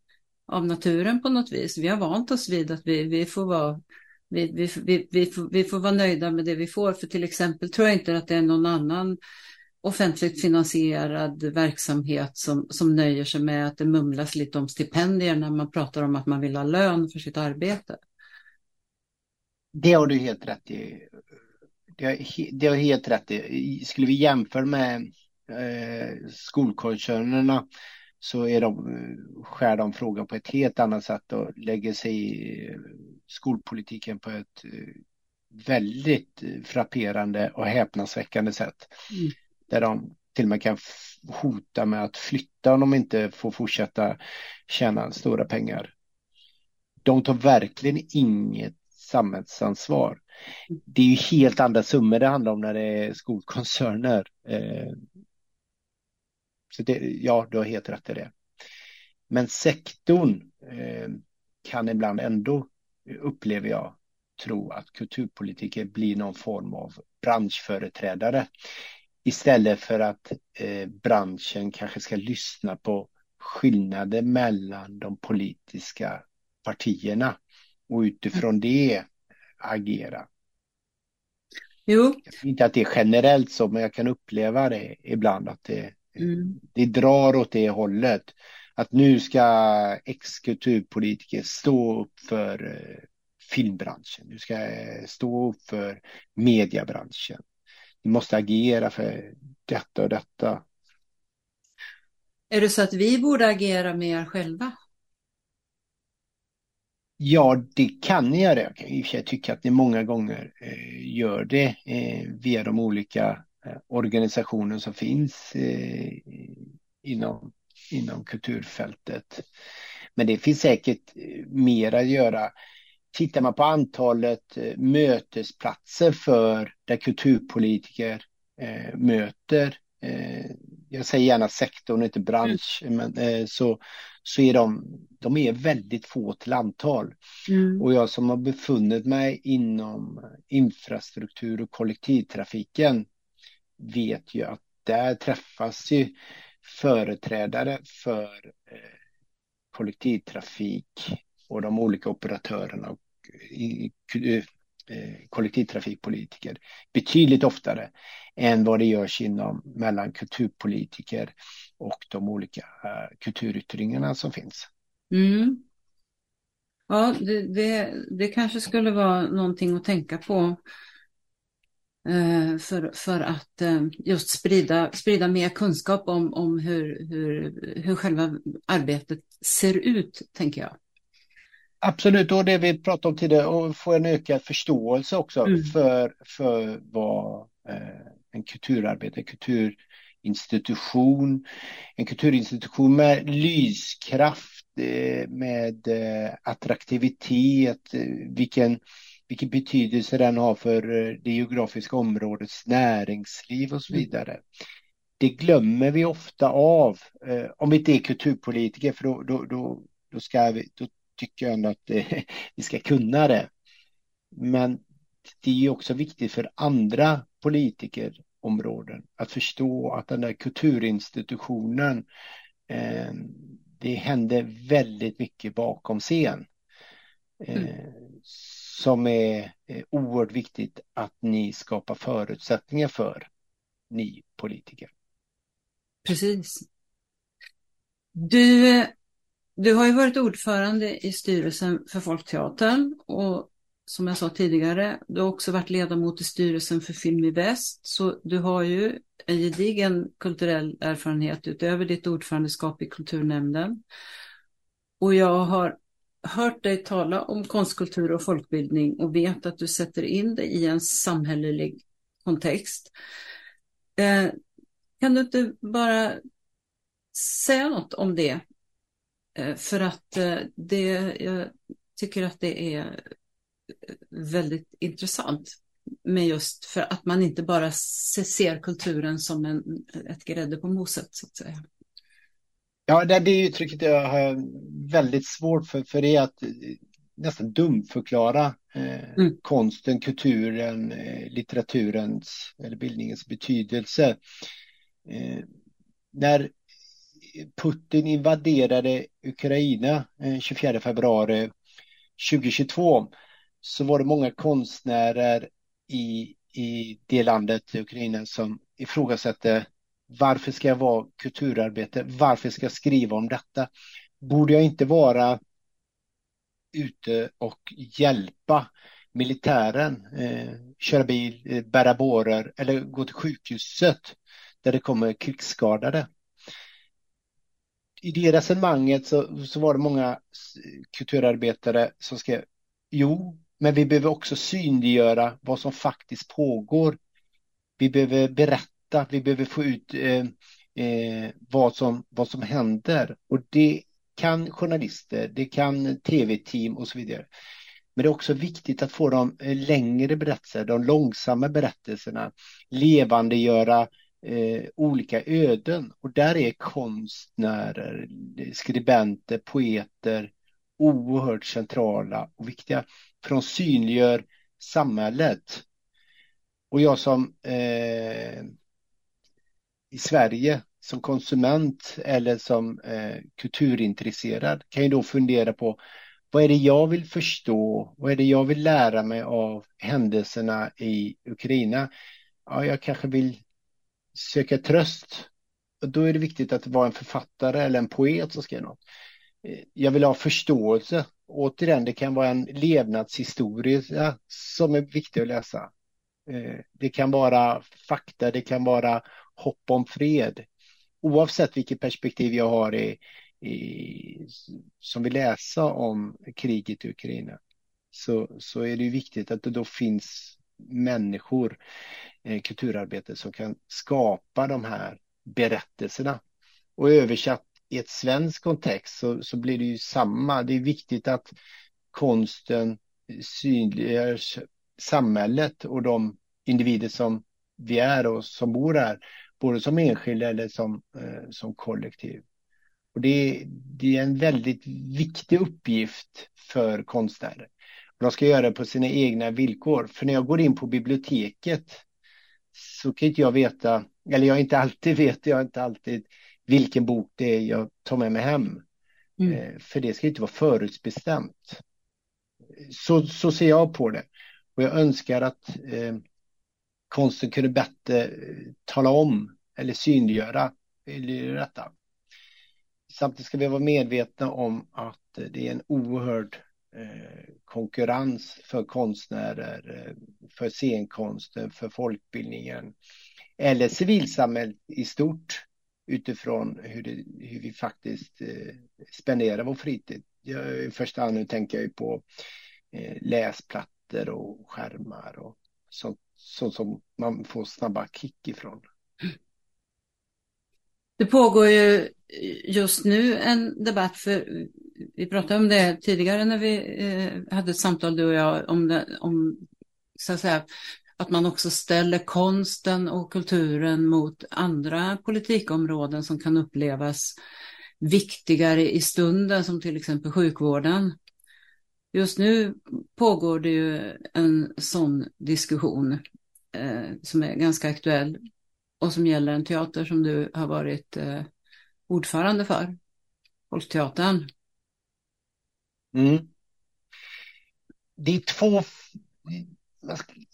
av naturen på något vis? Vi har vant oss vid att vi, vi får vara vi, vi, vi, vi, får, vi får vara nöjda med det vi får. För till exempel tror jag inte att det är någon annan offentligt finansierad verksamhet som, som nöjer sig med att det mumlas lite om stipendier när man pratar om att man vill ha lön för sitt arbete. Det har du helt rätt i. Det har, det har helt rätt i. Skulle vi jämföra med eh, skolkoncernerna så är de, skär de frågan på ett helt annat sätt och lägger sig i skolpolitiken på ett väldigt frapperande och häpnadsväckande sätt. Mm. Där de till och med kan hota med att flytta om de inte får fortsätta tjäna stora pengar. De tar verkligen inget samhällsansvar. Det är ju helt andra summor det handlar om när det är skolkoncerner. Eh, så det, ja, du har helt rätt i det. Men sektorn eh, kan ibland ändå, upplever jag, tro att kulturpolitiker blir någon form av branschföreträdare istället för att eh, branschen kanske ska lyssna på skillnader mellan de politiska partierna och utifrån det agera. Jo. Inte att det är generellt så, men jag kan uppleva det ibland att det, mm. det drar åt det hållet. Att nu ska ex-kulturpolitiker stå upp för eh, filmbranschen, nu ska stå upp för mediebranschen. Vi måste agera för detta och detta. Är det så att vi borde agera mer själva? Ja, det kan ni göra. Jag kan i och för sig tycka att ni många gånger eh, gör det eh, via de olika eh, organisationer som finns eh, inom, inom kulturfältet. Men det finns säkert eh, mer att göra. Tittar man på antalet eh, mötesplatser för där kulturpolitiker möter jag säger gärna sektorn, inte bransch, mm. men, eh, så, så är de, de är väldigt få till antal. Mm. Och jag som har befunnit mig inom infrastruktur och kollektivtrafiken vet ju att där träffas ju företrädare för eh, kollektivtrafik och de olika operatörerna och i, i, eh, eh, kollektivtrafikpolitiker betydligt oftare än vad det görs inom mellan kulturpolitiker och de olika eh, kulturyttringarna som finns. Mm. Ja, det, det, det, kanske skulle vara någonting att tänka på för, för att just sprida, sprida mer kunskap om, om hur, hur, hur själva arbetet ser ut, tänker jag. Absolut, och det vi pratade om tidigare, och få en ökad förståelse också mm. för, för vad eh, en kulturarbete, en kulturinstitution, en kulturinstitution med lyskraft, eh, med eh, attraktivitet, vilken, vilken betydelse den har för det geografiska områdets näringsliv och så mm. vidare. Det glömmer vi ofta av, om vi inte är kulturpolitiker, för då, då, då, då ska vi, då tycker jag ändå att det, vi ska kunna det. Men det är också viktigt för andra politikerområden att förstå att den där kulturinstitutionen, eh, det händer väldigt mycket bakom scen. Eh, mm. Som är eh, oerhört viktigt att ni skapar förutsättningar för, ni politiker. Precis. Du du har ju varit ordförande i styrelsen för Folkteatern och som jag sa tidigare, du har också varit ledamot i styrelsen för Film i Väst, så du har ju en gedigen kulturell erfarenhet utöver ditt ordförandeskap i kulturnämnden. Och jag har hört dig tala om konstkultur och folkbildning och vet att du sätter in det i en samhällelig kontext. Eh, kan du inte bara säga något om det? Eh, för att eh, det, jag tycker att det är väldigt intressant med just för att man inte bara ser kulturen som en, ett grädde på moset så att säga. Ja, det, det uttrycket jag har väldigt svårt för, för det är att nästan dumförklara eh, mm. konsten, kulturen, eh, litteraturens eller bildningens betydelse. Eh, när Putin invaderade Ukraina eh, 24 februari 2022 så var det många konstnärer i, i det landet, Ukraina, som ifrågasatte varför ska jag vara kulturarbetare? Varför ska jag skriva om detta? Borde jag inte vara ute och hjälpa militären, eh, köra bil, eh, bära bårar eller gå till sjukhuset där det kommer krigsskadade? I det resonemanget så, så var det många kulturarbetare som skrev jo, Men vi behöver också synliggöra vad som faktiskt pågår. Vi behöver berätta, vi behöver få ut eh, eh, vad, som, vad som händer. Och det kan journalister, det kan tv-team och så vidare. Men det är också viktigt att få de eh, längre berättelserna, de långsamma berättelserna, levandegöra eh, olika öden. Och där är konstnärer, skribenter, poeter oerhört centrala och viktiga. För de synliggör samhället. Och jag som eh, i Sverige som konsument eller som eh, kulturintresserad kan ju då fundera på vad är det jag vill förstå? Vad är det jag vill lära mig av händelserna i Ukraina? Ja, jag kanske vill söka tröst. Då är det viktigt att vara en författare eller en poet som skriver något. Eh, jag vill ha förståelse. Återigen, det kan vara en levnadshistoria som är viktig att läsa. Eh, det kan vara fakta, det kan vara hopp om fred. Oavsett vilket perspektiv jag har i, i, som vill läsa om kriget i Ukraina så, så är det viktigt att det då finns människor, eh, kulturarbetare som kan skapa de här berättelserna. Och översatt i ett svensk kontext så, så blir det ju samma. Det är viktigt att konsten synliggör samhället och de individer som vi är och som bor här, både som enskilda eller som, eh, som kollektiv. Och det, det är en väldigt viktig uppgift för konstnärer. De ska göra det på sina egna villkor. För när jag går in på biblioteket så kan inte jag veta, eller jag inte alltid vet, jag inte alltid vilken bok det är jag tar med mig hem. Mm. Eh, för det ska inte vara förutbestämt. Så, så ser jag på det. Och jag önskar att eh, konsten kunde bättre eh, tala om eller synliggöra detta. Samtidigt ska vi vara medvetna om att det är en oerhörd eh, Eh, konkurrens för konstnärer, eh, för scenkonsten, för folkbildningen eller civilsamhället i stort utifrån hur, det, hur vi faktiskt eh, spenderar vår fritid. Jag, I första hand nu tänker jag på eh, läsplattor och skärmar och sånt, sånt som man får snabba kick ifrån. Det pågår ju just nu en debatt, för vi pratade om det tidigare när vi eh, hade ett samtal du och jag om, det, om så att säga, att man också ställer konsten och kulturen mot andra politikområden som kan upplevas viktigare i stunden, som till exempel sjukvården. Just nu pågår det ju en sån diskussion eh, som är ganska aktuell och som gäller en teater som du har varit eh, ordförande för, Folkteatern. Mm. Det är två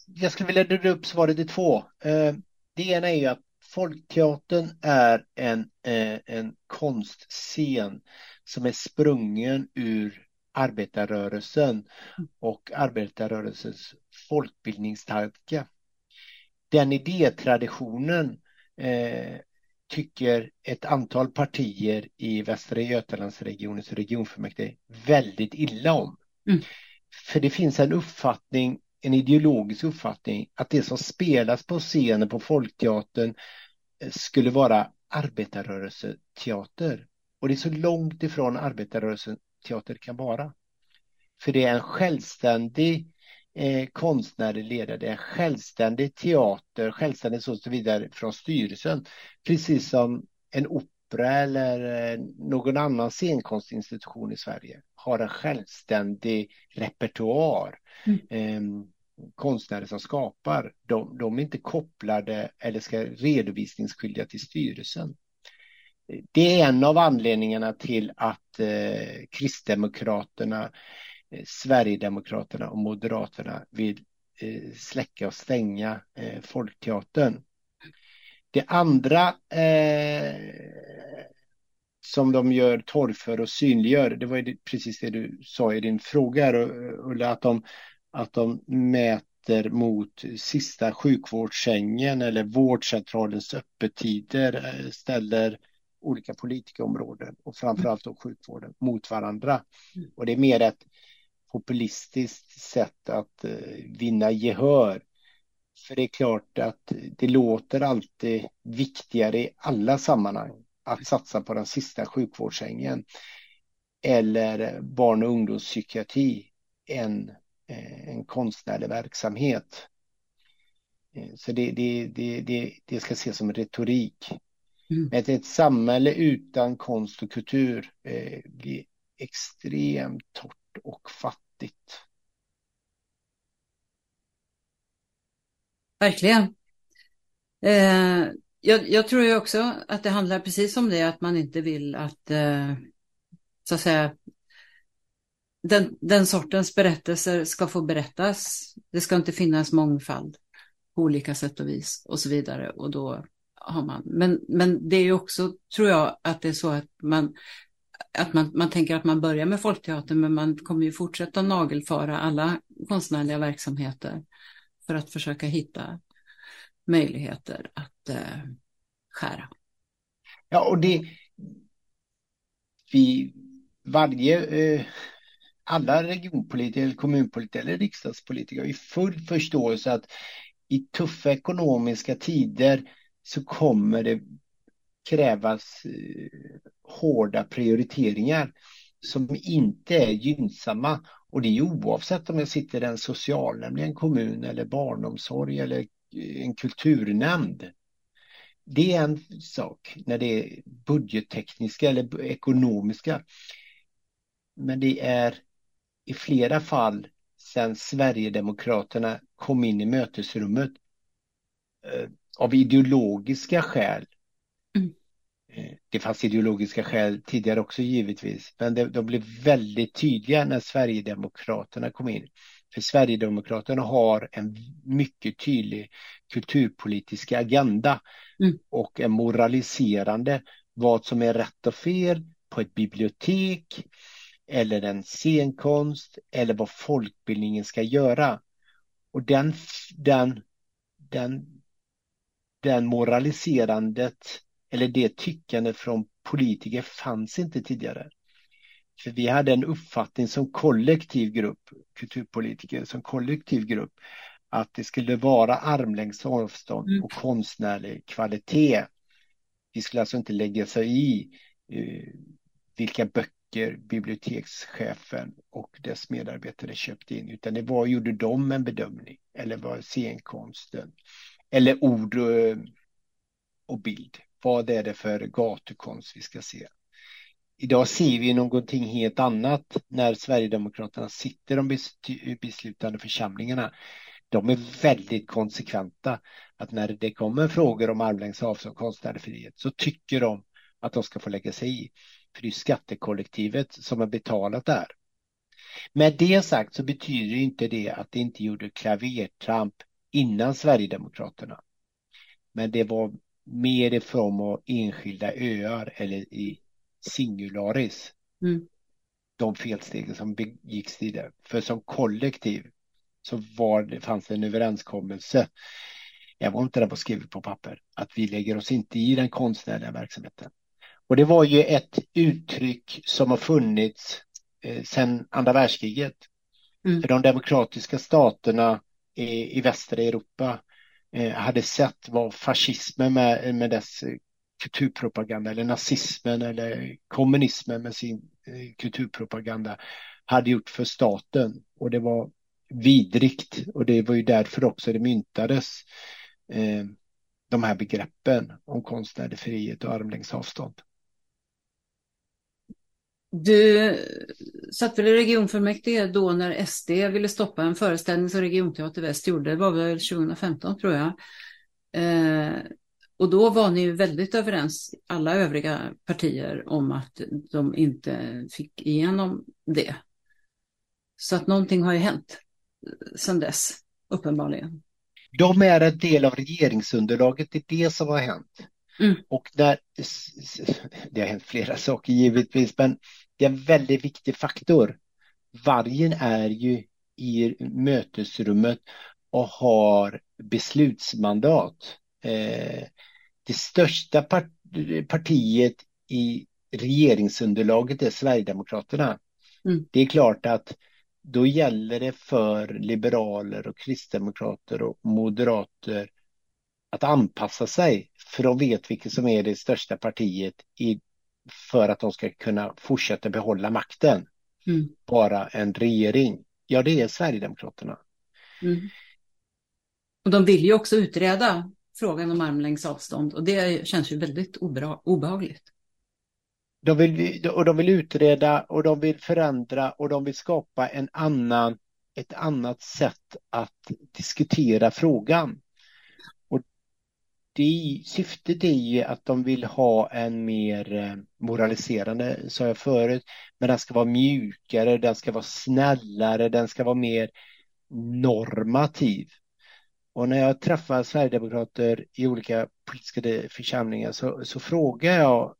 jag skulle vilja dra upp svaret i två. Eh, det ena är ju att Folkteatern är en, eh, en konstscen som är sprungen ur arbetarrörelsen och arbetarrörelsens folkbildningstanke. Den idétraditionen eh, tycker ett antal partier i Västra Götalandsregionens regionfullmäktige väldigt illa om. Mm. För det finns en uppfattning en ideologisk uppfattning att det som spelas på scenen på Folkteatern eh, skulle vara arbetarrörelseteater. Och det är så långt ifrån arbetarrörelseteater kan vara. För det är en självständig eh, konstnärlig ledare, det självständig teater, självständig så, så vidare från styrelsen. Precis som en opera eller eh, någon annan scenkonstinstitution i Sverige har en självständig repertoar. Mm. Eh, konstnärer som skapar, de, de är inte kopplade eller ska redovisningsskyldiga till styrelsen. Det är en av anledningarna till att eh, Kristdemokraterna, Sverigedemokraterna och Moderaterna vill eh, släcka och stänga eh, Folkteatern. Det andra eh, som de gör torgför och synliggör, det var precis det du sa i din fråga Ulla, att de att de mäter mot sista sjukvårdssängen eller vårdcentralens öppettider, eh, ställer olika politikområden och framförallt då sjukvården mot varandra. Och det är mer ett, populistiskt sätt att eh, vinna gehör. För det är klart att det låter alltid viktigare i alla sammanhang att satsa på den sista sjukvårdssängen eller barn och ungdomspsykiatri än eh, en konstnärlig verksamhet. Eh, så det, det, det, det, ska ses som retorik. Mm. Ett, ett samhälle utan konst och kultur blir extremt torrt och fattigt. Verkligen. Eh, jag, jag, tror ju också att det handlar precis om det, att man inte vill att, eh, så att säga, den, den sortens berättelser ska få berättas. Det ska inte finnas mångfald på olika sätt och vis och så vidare. Och då har man, men, men det är ju också, tror jag, att det är så att man att man, man tänker att man börjar med Folkteatern men man kommer ju fortsätta nagelfara alla konstnärliga verksamheter för att försöka hitta möjligheter att eh, skära. Ja, och det... Vi, varje... Eh, alla regionpolitiker, kommunpolitiker eller riksdagspolitiker har ju full förståelse att i tuffa ekonomiska tider så kommer det krävas eh, hårda prioriteringar som inte är gynnsamma. Och det är oavsett om jag sitter i en socialnämnd i en kommun eller barnomsorg eller eh, en kulturnämnd. Det är en sak när det är budgettekniska eller ekonomiska. Men det är i flera fall sedan Sverigedemokraterna kom in i mötesrummet eh, av ideologiska skäl. Eh, det fanns ideologiska skäl tidigare också givetvis, men det, de blev väldigt tydliga när Sverigedemokraterna kom in. För Sverigedemokraterna har en mycket tydlig kulturpolitisk agenda mm. och är moraliserande vad som är rätt och fel på ett bibliotek eller en scenkonst eller vad folkbildningen ska göra. Och den, den, den den moraliserandet eller det tyckandet från politiker fanns inte tidigare. För vi hade en uppfattning som kollektiv grupp, kulturpolitiker som kollektiv grupp, att det skulle vara armlängds avstånd mm. och konstnärlig kvalitet. Vi skulle alltså inte lägga sig i eh, vilka böcker bibliotekschefen och dess medarbetare köpte in, utan det var, gjorde de en bedömning, eller var scenkonsten eller ord och bild. Vad är det för gatukonst vi ska se? Idag ser vi någonting helt annat när Sverigedemokraterna sitter i de beslutande församlingarna. De är väldigt konsekventa att när det kommer frågor om armlängds avstånd och konstnärlig frihet så tycker de att de ska få lägga sig i. För det är skattekollektivet som har betalat det här. Med det sagt så betyder inte det att det inte gjorde klavertramp innan Sverigedemokraterna. Men det var mer i form av enskilda öar eller i singularis. Mm. De felstegen som begicks tidigare. För som kollektiv så var det, fanns det en överenskommelse. Jag var inte där på skrivet på papper. Att vi lägger oss inte i den konstnärliga verksamheten. Och det var ju ett uttryck som har funnits eh, sedan andra världskriget. Mm. För de demokratiska staterna i, i västra Europa Eh, hade sett vad fascismen med, med dess eh, kulturpropaganda eller nazismen eller kommunismen med sin eh, kulturpropaganda hade gjort för staten och det var vidrigt och det var ju därför också det myntades eh, de här begreppen om konstnärlig frihet och armlängds avstånd. Du satt väl i regionfullmäktige då när SD ville stoppa en föreställning som Regionteater Väst gjorde, det var väl 2015 tror jag. Eh, och då var ni ju väldigt överens, alla övriga partier, om att de inte fick igenom det. Så att någonting har ju hänt eh, sedan dess, uppenbarligen. De är en del av regeringsunderlaget, det är det som har hänt. Mm. Och där, det har hänt flera saker givetvis, men det är en väldigt viktig faktor. Vargen är ju i mötesrummet och har beslutsmandat. Eh, det största partiet i regeringsunderlaget är Sverigedemokraterna. Mm. Det är klart att då gäller det för liberaler och kristdemokrater och moderater att anpassa sig för de vet vilket som är det största partiet i, för att de ska kunna fortsätta behålla makten. Mm. Bara en regering. Ja, det är Sverigedemokraterna. Mm. Och de vill ju också utreda frågan om armlängds avstånd och det känns ju väldigt obehagligt. De vill, och de vill utreda och de vill förändra och de vill skapa en annan, ett annat sätt att diskutera frågan. Det, syftet är ju att de vill ha en mer eh, moraliserande, sa jag förut, men den ska vara mjukare, den ska vara snällare, den ska vara mer normativ. Och när jag träffar sverigedemokrater i olika politiska församlingar så, så frågar jag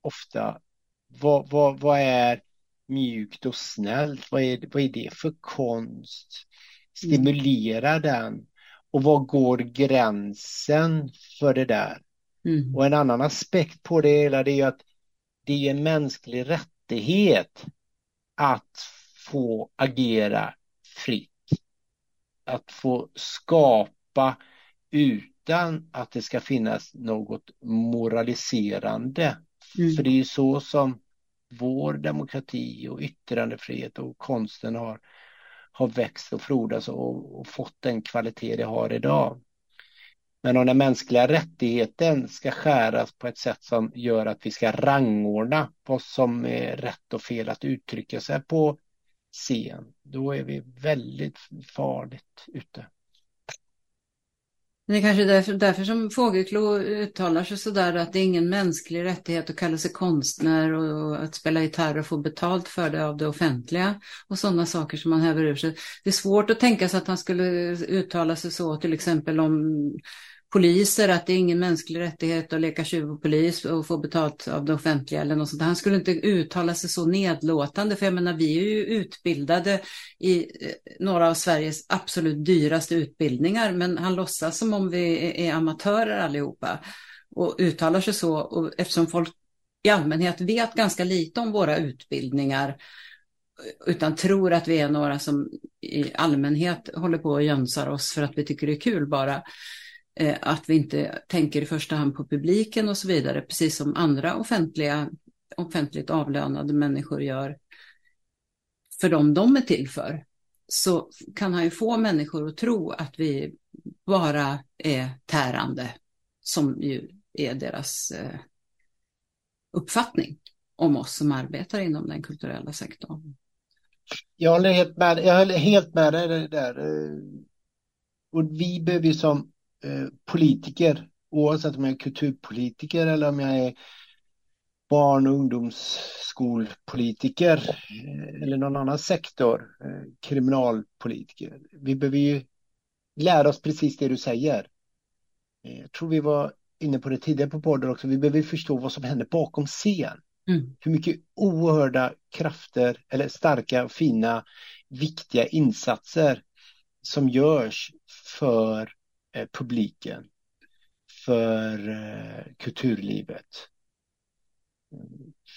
ofta vad, vad, vad är mjukt och snällt? Vad är, vad är det för konst? Stimulera mm. den. Och var går gränsen för det där? Mm. Och en annan aspekt på det hela det är att det är en mänsklig rättighet att få agera fritt att få skapa utan att det ska finnas något moraliserande. Mm. För det är ju så som vår demokrati och yttrandefrihet och konsten har, har växt och frodats och, och fått den kvalitet det har idag. Men om den mänskliga rättigheten ska skäras på ett sätt som gör att vi ska rangordna vad som är rätt och fel att uttrycka sig på scen, då är vi väldigt farligt ute. Det är kanske därför, därför som Fågelklo uttalar sig sådär att det är ingen mänsklig rättighet att kalla sig konstnär och att spela gitarr och få betalt för det av det offentliga och sådana saker som man häver ur sig. Det är svårt att tänka sig att han skulle uttala sig så till exempel om poliser att det är ingen mänsklig rättighet att leka tjuv och polis och få betalt av det offentliga eller något sånt. Han skulle inte uttala sig så nedlåtande för jag menar vi är ju utbildade i eh, några av Sveriges absolut dyraste utbildningar men han låtsas som om vi är amatörer allihopa och uttalar sig så och eftersom folk i allmänhet vet ganska lite om våra utbildningar eh, utan tror att vi är några som i allmänhet håller på och jönsar oss för att vi tycker det är kul bara Eh, att vi inte tänker i första hand på publiken och så vidare, precis som andra offentliga, offentligt avlönade människor gör för dem de är till för, så kan han ju få människor att tro att vi bara är tärande, som ju är deras eh, uppfattning om oss som arbetar inom den kulturella sektorn. Jag håller helt med, jag håller helt med dig där. Eh, och vi behöver ju som politiker, oavsett om jag är kulturpolitiker eller om jag är barn och ungdomsskolpolitiker eh, eller någon annan sektor, eh, kriminalpolitiker. Vi behöver ju lära oss precis det du säger. Jag tror vi var inne på det tidigare på podden också, vi behöver förstå vad som händer bakom scen. Mm. Hur mycket oerhörda krafter eller starka, fina, viktiga insatser som görs för Eh, Eh, publiken, för eh, kulturlivet.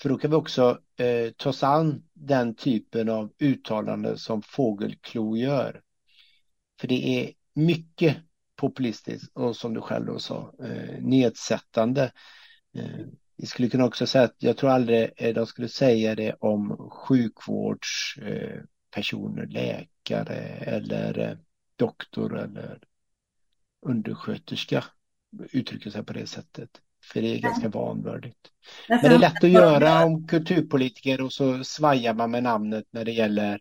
För då kan vi också eh, ta oss an den typen av uttalanden som Fågelklo gör. För det är mycket populistiskt och som du själv då sa, eh, nedsättande. Eh, vi skulle kunna också säga att jag tror aldrig eh, de skulle säga det om sjukvårdspersoner, eh, läkare eller doktor eller undersköterska uttrycker sig på det sättet. För det är ganska vanvördigt. Men det är lätt att göra om kulturpolitiker och så svajar man med namnet när det gäller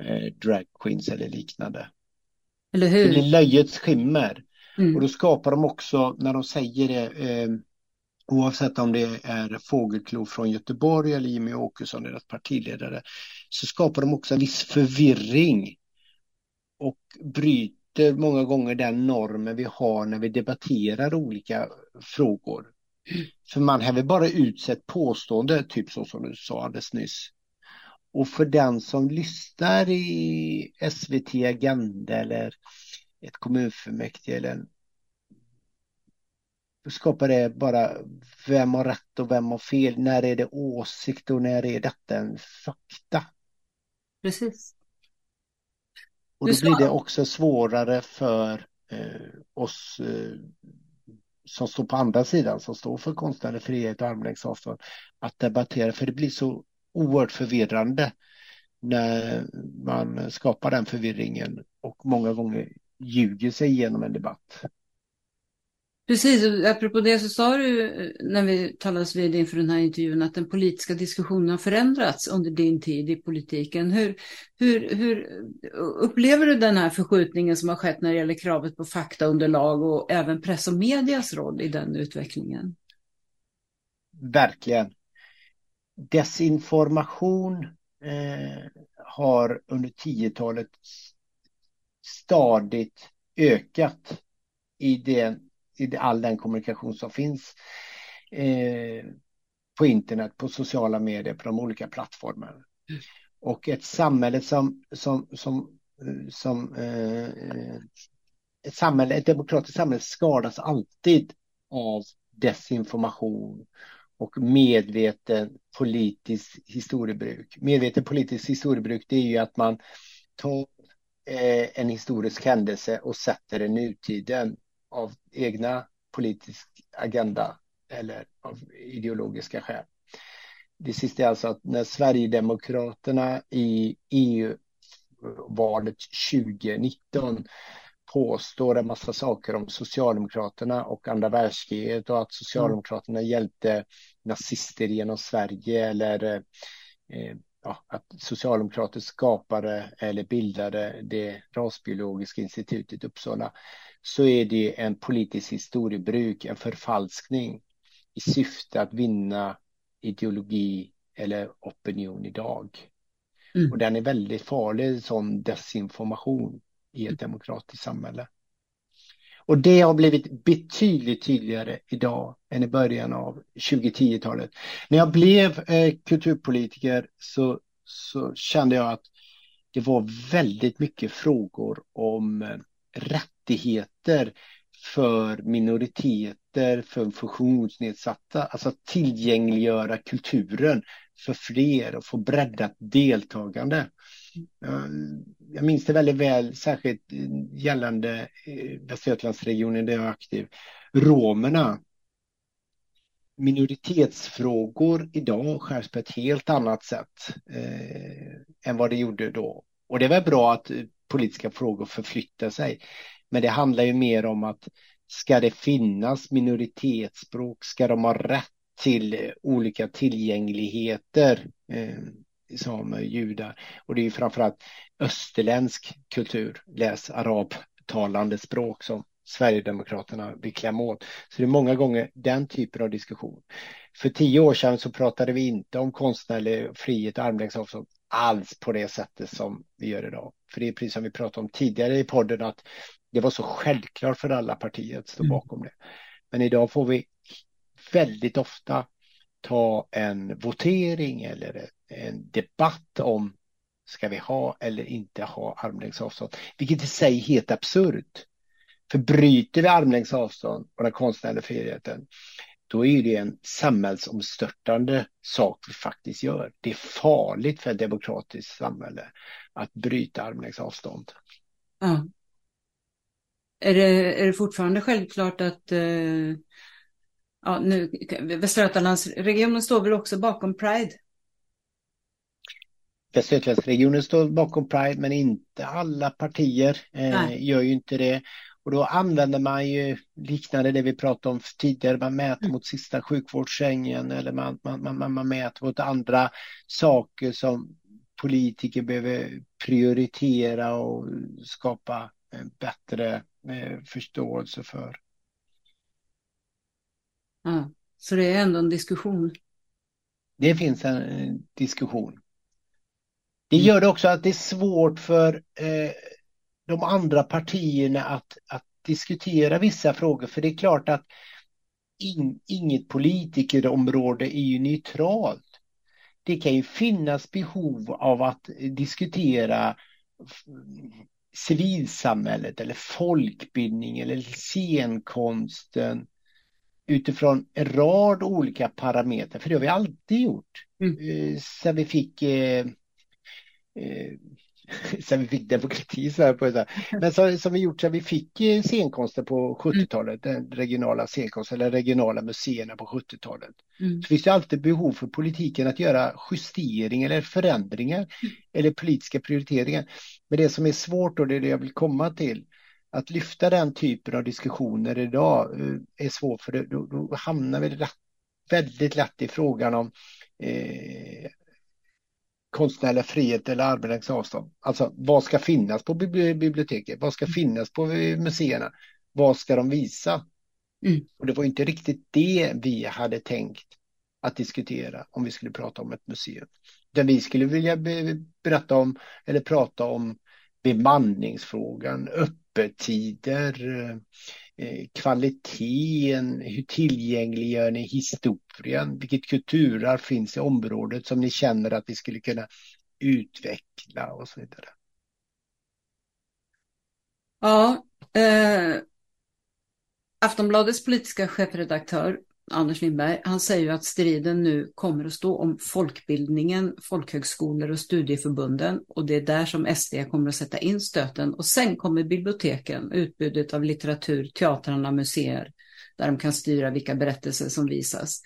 eh, drag queens eller liknande. Eller hur? Det blir löjets skimmer. Mm. Och då skapar de också, när de säger det, eh, oavsett om det är Fågelklo från Göteborg eller Jimmy Åkesson, deras partiledare, så skapar de också en viss förvirring och bryter bryter många gånger den normen vi har när vi debatterar olika frågor. För man häver bara ut sig ett påstående, typ så som du sa alldeles nyss. Och för den som lyssnar i SVT Agenda eller ett kommunfullmäktige eller en skapar det bara vem har rätt och vem har fel. När är det åsikt och när är detta en fakta? Precis. Och då blir det också svårare för eh, oss eh, som står på andra sidan, som står för konstnärlig frihet och armlängds avstånd, att debattera. För det blir så oerhört förvirrande när man skapar den förvirringen och många gånger ljuger sig igenom en debatt. Precis, apropå det så sa du eh, när vi talades vid inför den här intervjun att den politiska diskussionen har förändrats under din tid i politiken. Hur, hur, hur eh, upplever du den här förskjutningen som har skett när det gäller kravet på faktaunderlag och även press och medias roll i den utvecklingen? Verkligen. Desinformation eh, har under 10-talet stadigt ökat i den i all den kommunikation som finns eh, på internet, på sociala medier, på de olika plattformarna. Mm. Och ett samhälle som, som, som, som eh, ett, samhälle, ett demokratiskt samhälle skadas alltid av desinformation och medveten politisk historiebruk. Medveten politisk historiebruk det är ju att man tar eh, en historisk händelse och sätter den nutiden av egna politisk agenda eller av ideologiska skäl. Det sista är alltså att när Sverigedemokraterna i EU-valet 2019 påstår en massa saker om Socialdemokraterna och andra världskriget och att Socialdemokraterna mm. hjälpte nazister genom Sverige eller eh, ja, att Socialdemokrater skapade eller bildade det rasbiologiska institutet i Uppsala så är det en politisk historiebruk, en förfalskning i syfte att vinna ideologi eller opinion idag. Mm. Och den är väldigt farlig, sån desinformation i ett demokratiskt samhälle. Och det har blivit betydligt tydligare idag än i början av 2010-talet. När jag blev eh, kulturpolitiker så, så kände jag att det var väldigt mycket frågor om eh, rättigheter för minoriteter, för funktionsnedsatta, alltså att tillgängliggöra kulturen för fler och få breddat deltagande. Jag minns det väldigt väl, särskilt gällande eh, Västergötlandsregionen där jag är aktiv. Romerna. Minoritetsfrågor idag skärs på ett helt annat sätt eh, än vad det gjorde då. Och det är väl bra att politiska frågor förflyttar sig. Men det handlar ju mer om att ska det finnas minoritetsspråk? Ska de ha rätt till olika tillgängligheter eh, som judar? Och det är ju framförallt österländsk kultur, läs arabtalande språk som Sverigedemokraterna vill klämma åt. Så det är många gånger den typen av diskussion. För tio år sedan så pratade vi inte om konstnärlig frihet och armlängds avstånd alls på det sättet som vi gör idag. För det är precis som vi pratade om tidigare i podden att det var så självklart för alla partier att stå mm. bakom det. Men idag får vi väldigt ofta ta en votering eller en debatt om ska vi ha eller inte ha armlängds avstånd, vilket i sig är helt absurt. För bryter vi armlängds avstånd och den konstnärliga friheten, då är det en samhällsomstörtande sak vi faktiskt gör. Det är farligt för ett demokratiskt samhälle att bryta armlängds avstånd. Ja. Är det, är det fortfarande självklart att eh, ja, nu, Västra Götalandsregionen står väl också bakom Pride? Västra Götalandsregionen står bakom Pride men inte alla partier eh, gör ju inte det. Och då använder man ju liknande det vi pratade om tidigare, man mäter mm. mot sista sjukvårdssängen eller man, man, man, man mäter mot andra saker som politiker behöver prioritera och skapa bättre eh, förståelse för. Ja, så det är ändå en diskussion? Det finns en diskussion. Det mm. gör det också att det är svårt för eh, de andra partierna att, att diskutera vissa frågor. För det är klart att in, inget politikerområde är ju neutralt. Det kan ju finnas behov av att diskutera civilsamhället eller folkbildning eller scenkonsten utifrån en rad olika parametrar, för det har vi alltid gjort. Mm. Eh, sen vi fick eh, eh, sen vi fick demokrati i Sverige. På det Men så, som vi gjort sen vi fick scenkonster på 70-talet, den regionala scenkonsten eller regionala museerna på 70-talet. Mm. Så finns det alltid behov för politiken att göra justeringar eller förändringar mm. eller politiska prioriteringar. Men det som är svårt och det är det jag vill komma till, att lyfta den typen av diskussioner idag eh, är svårt för då, då hamnar vi väldigt lätt i frågan om eh, konstnärlig frihet eller armlängds avstånd. Alltså vad ska finnas på biblioteket? Vad ska finnas på museerna? Vad ska de visa? Mm. Och det var inte riktigt det vi hade tänkt att diskutera om vi skulle prata om ett museum. Det vi skulle vilja berätta om eller prata om bemanningsfrågan, öppettider, eh, kvaliteten, hur tillgängliggör ni historien, vilket kulturarv finns i området som ni känner att vi skulle kunna utveckla och så vidare. Ja, eh, Aftonbladets politiska chefredaktör Anders Lindberg, han säger ju att striden nu kommer att stå om folkbildningen, folkhögskolor och studieförbunden och det är där som SD kommer att sätta in stöten och sen kommer biblioteken, utbudet av litteratur, teatrarna, museer där de kan styra vilka berättelser som visas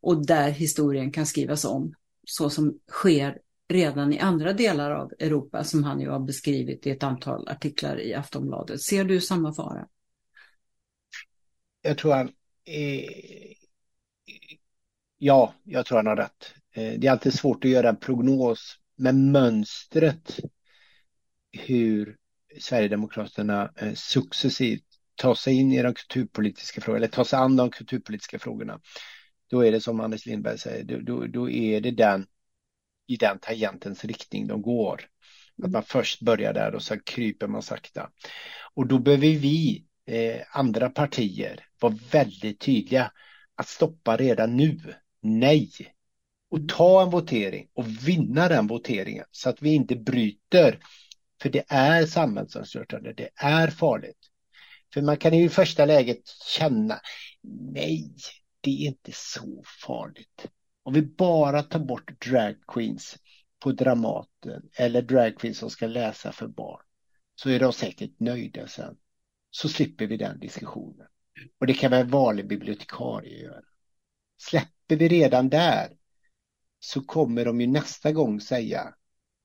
och där historien kan skrivas om så som sker redan i andra delar av Europa som han ju har beskrivit i ett antal artiklar i Aftonbladet. Ser du samma fara? Jag tror han Ja, jag tror han har rätt. Eh, det är alltid svårt att göra en prognos, men mönstret hur Sverigedemokraterna eh, successivt tar sig in i de kulturpolitiska frågorna, eller tar sig an de kulturpolitiska frågorna, då är det som Anders Lindberg säger, då, då är det den i den tangentens riktning de går. Att man först börjar där och sen kryper man sakta. Och då behöver vi, eh, andra partier, vara väldigt tydliga att stoppa redan nu nej och ta en votering och vinna den voteringen så att vi inte bryter. För det är samhällsomstörtande, det är farligt. För man kan i första läget känna, nej, det är inte så farligt. Om vi bara tar bort drag queens på Dramaten eller drag queens som ska läsa för barn så är de säkert nöjda sen. Så slipper vi den diskussionen. Och det kan väl en vanlig bibliotekarie göra. Släpper vi redan där så kommer de ju nästa gång säga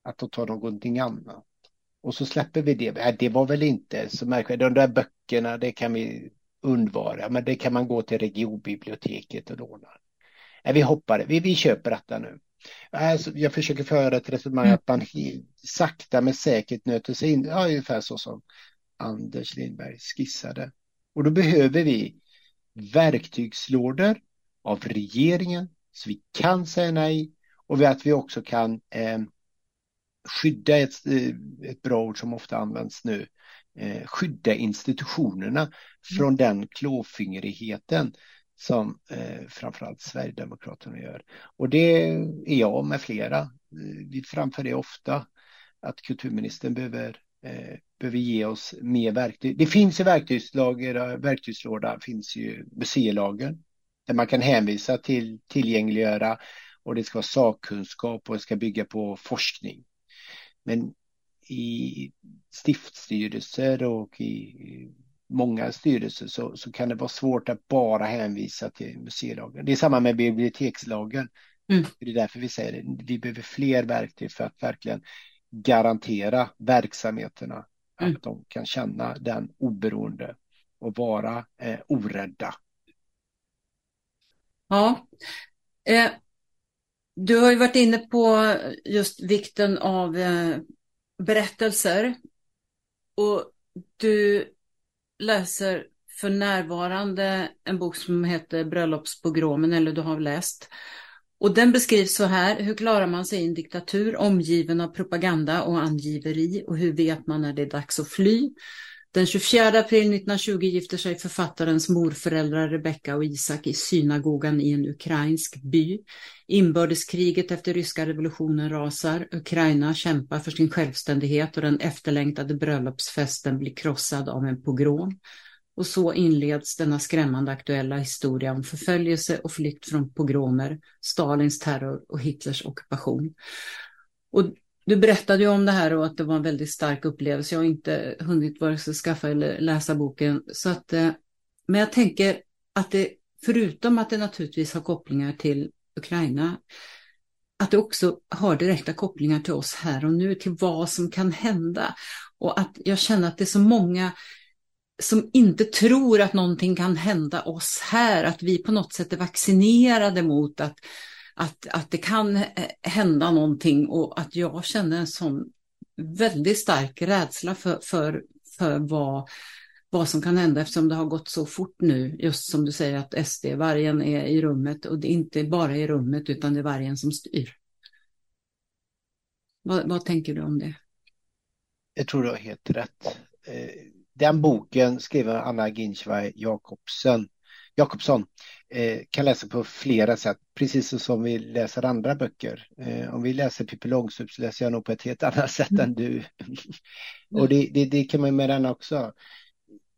att de tar någonting annat. Och så släpper vi det. Äh, det var väl inte så märkvärdigt. De där böckerna, det kan vi undvara. Men det kan man gå till regionbiblioteket och låna. Äh, vi hoppar, vi, vi köper detta nu. Alltså, jag försöker föra ett resonemang mm. att man sakta men säkert nöter sig in. Ja, ungefär så som Anders Lindberg skissade. Och då behöver vi verktygslådor av regeringen så vi kan säga nej och att vi också kan eh, skydda ett, eh, ett bra ord som ofta används nu, eh, skydda institutionerna mm. från den klåfingrigheten som eh, framförallt Sverigedemokraterna gör. Och det är jag med flera. Vi framför det ofta att kulturministern behöver, eh, behöver ge oss mer verktyg. Det finns ju verktygslager, verktygslåda finns ju museilagen där man kan hänvisa till tillgängliggöra och det ska vara sakkunskap och det ska bygga på forskning. Men i stiftstyrelser och i många styrelser så, så kan det vara svårt att bara hänvisa till museilagen. Det är samma med bibliotekslagen. Mm. Det är därför vi säger det. Vi behöver fler verktyg för att verkligen garantera verksamheterna mm. att de kan känna den oberoende och vara eh, orädda Ja. Eh, du har ju varit inne på just vikten av eh, berättelser. Och du läser för närvarande en bok som heter Bröllopspogromen, eller du har läst. Och den beskrivs så här, hur klarar man sig i en diktatur omgiven av propaganda och angiveri och hur vet man när det är dags att fly? Den 24 april 1920 gifter sig författarens morföräldrar Rebecka och Isak i synagogan i en ukrainsk by. Inbördeskriget efter ryska revolutionen rasar. Ukraina kämpar för sin självständighet och den efterlängtade bröllopsfesten blir krossad av en pogrom. Och så inleds denna skrämmande aktuella historia om förföljelse och flykt från pogromer, Stalins terror och Hitlers ockupation. Och du berättade ju om det här och att det var en väldigt stark upplevelse. Jag har inte hunnit vare sig skaffa eller läsa boken. Så att, eh, men jag tänker att det, förutom att det naturligtvis har kopplingar till Ukraina, att det också har direkta kopplingar till oss här och nu, till vad som kan hända. Och att jag känner att det är så många som inte tror att någonting kan hända oss här, att vi på något sätt är vaccinerade mot att, att, att det kan eh, hända någonting och att jag känner en sån väldigt stark rädsla för, för, för vad, vad som kan hända eftersom det har gått så fort nu, just som du säger att SD, vargen är i rummet och det är inte bara i rummet utan det är vargen som styr. Vad, vad tänker du om det? Jag tror du har helt rätt. Eh, den boken skriver Anna Ginchway Jakobsen, Jakobsson eh, kan läsa på flera sätt, precis som vi läser andra böcker. Eh, om vi läser Pippi Långstrump så läser jag nog på ett helt annat sätt mm. än du. Och det, det, det, kan man med den också.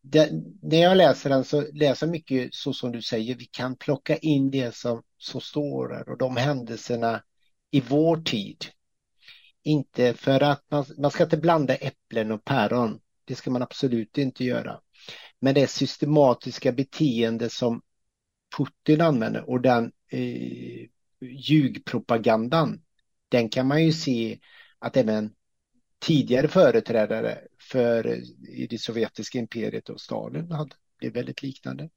Det, när jag läser den så läser jag mycket så som du säger, vi kan plocka in det som, som står där och de händelserna i vår tid. Inte för att man, man ska inte blanda äpplen och päron. Det ska man absolut inte göra. Men det systematiska beteende som Putin använder och den eh, ljugpropagandan, den kan man ju se att även tidigare företrädare för eh, i det sovjetiska imperiet och Stalin hade. Det är väldigt liknande.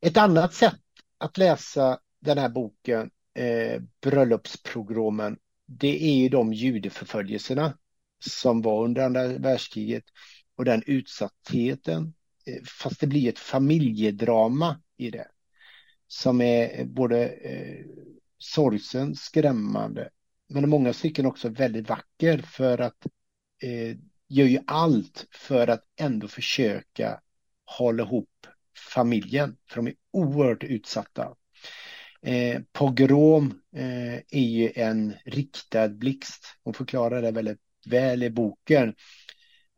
Ett annat sätt att läsa den här boken, eh, Bröllopsprogromen, det är ju de judeförföljelserna som var under andra världskriget och den utsattheten. Eh, fast det blir ett familjedrama i det som är eh, både eh, sorgsen, skrämmande, men i många stycken också väldigt vacker för att eh, gör ju allt för att ändå försöka hålla ihop familjen, för de är oerhört utsatta. Eh, pogrom eh, är ju en riktad blixt. Hon förklarar det väldigt väl i boken.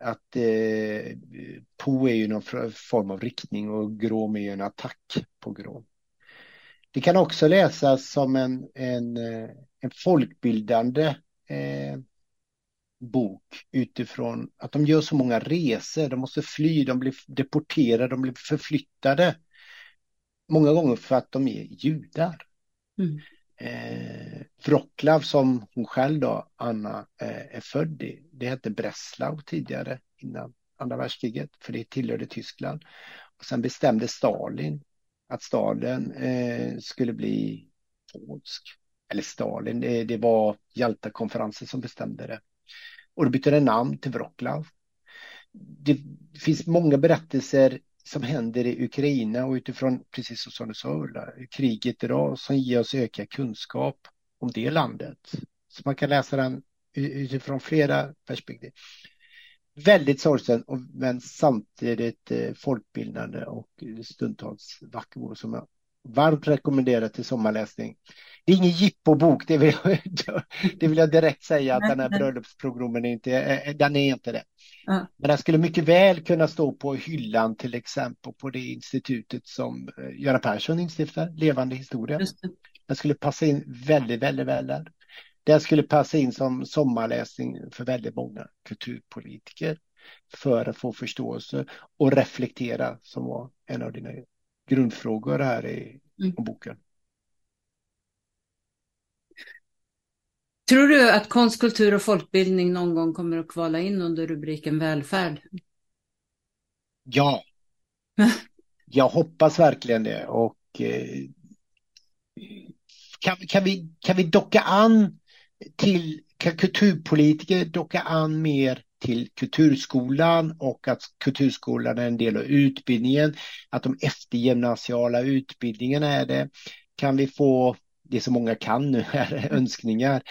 Att eh, po är ju någon form av riktning och grom är ju en attack på grom. Det kan också läsas som en, en, eh, en folkbildande eh, bok utifrån att de gör så många resor, de måste fly, de blir deporterade, de blir förflyttade. Många gånger för att de är judar. Mm. Eh, Wroclaw som hon själv då, Anna, eh, är född i, det hette Breslau tidigare innan andra världskriget, för det tillhörde Tyskland. Och sen bestämde Stalin att staden eh, skulle bli polsk. Eller Stalin, det, det var Jaltakonferensen som bestämde det. Och då bytte den namn till Wroclaw. Det finns många berättelser som händer i Ukraina och utifrån, precis som du sa Ulla, kriget idag som ger oss ökad kunskap om det landet. Så man kan läsa den utifrån flera perspektiv. Väldigt sorgsen men samtidigt eh, folkbildande och stundtals vacker som jag varmt rekommenderar till sommarläsning. Det är ingen jippobok, det vill, jag, det vill jag direkt säga att den här bröllopsprogrammen inte, eh, den är inte det. Mm. Men den skulle mycket väl kunna stå på hyllan till exempel på det institutet som eh, Göran Persson instiftar, Levande historia. Den skulle passa in väldigt, väldigt väl där. Den skulle passa in som sommarläsning för väldigt många kulturpolitiker för att få förståelse och reflektera som var en av dina grundfrågor här i mm. boken. Tror du att konst, kultur och folkbildning någon gång kommer att kvala in under rubriken välfärd? Ja, jag hoppas verkligen det. Och eh, kan, kan, vi, kan vi docka an till, kan kulturpolitiker docka an mer till kulturskolan och att kulturskolan är en del av utbildningen, att de eftergymnasiala utbildningarna är det. Kan vi få det som många kan nu är önskningar.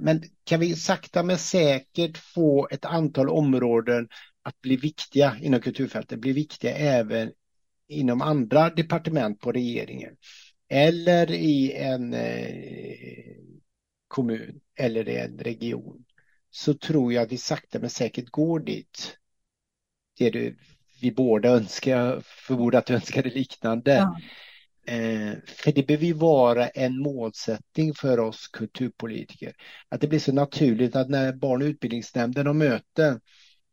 Men kan vi sakta men säkert få ett antal områden att bli viktiga inom kulturfältet, bli viktiga även inom andra departement på regeringen eller i en eh, kommun eller i en region så tror jag att vi sakta men säkert går dit. Det du, vi båda önskar, förmodar att du önskade liknande. Ja. Eh, för det behöver ju vara en målsättning för oss kulturpolitiker. Att det blir så naturligt att när barn och utbildningsnämnden har möten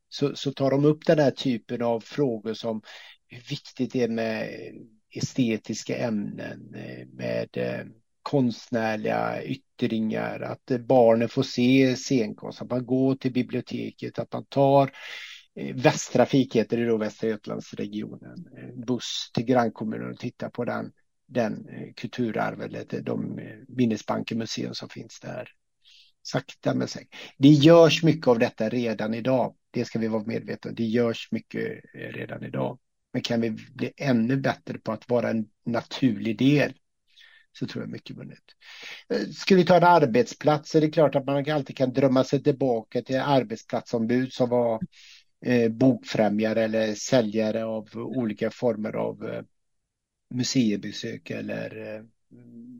så, så tar de upp den här typen av frågor som hur viktigt det är med estetiska ämnen, eh, med eh, konstnärliga yttringar, att barnen får se scenkonst, att man går till biblioteket, att man tar eh, Västtrafik heter det då, Västra Götalandsregionen, eh, buss till grannkommunen och tittar på den, den eh, kulturarv eller de minnesbanker, museum som finns där. Sakta men säkert. Det görs mycket av detta redan idag. Det ska vi vara medvetna om. Det görs mycket redan idag. Men kan vi bli ännu bättre på att vara en naturlig del så tror jag mycket vunnit. Eh, ska vi ta en arbetsplats så är det klart att man alltid kan drömma sig tillbaka till arbetsplatsombud som var eh, bokfrämjare eller säljare av olika former av eh, museibesök eller eh,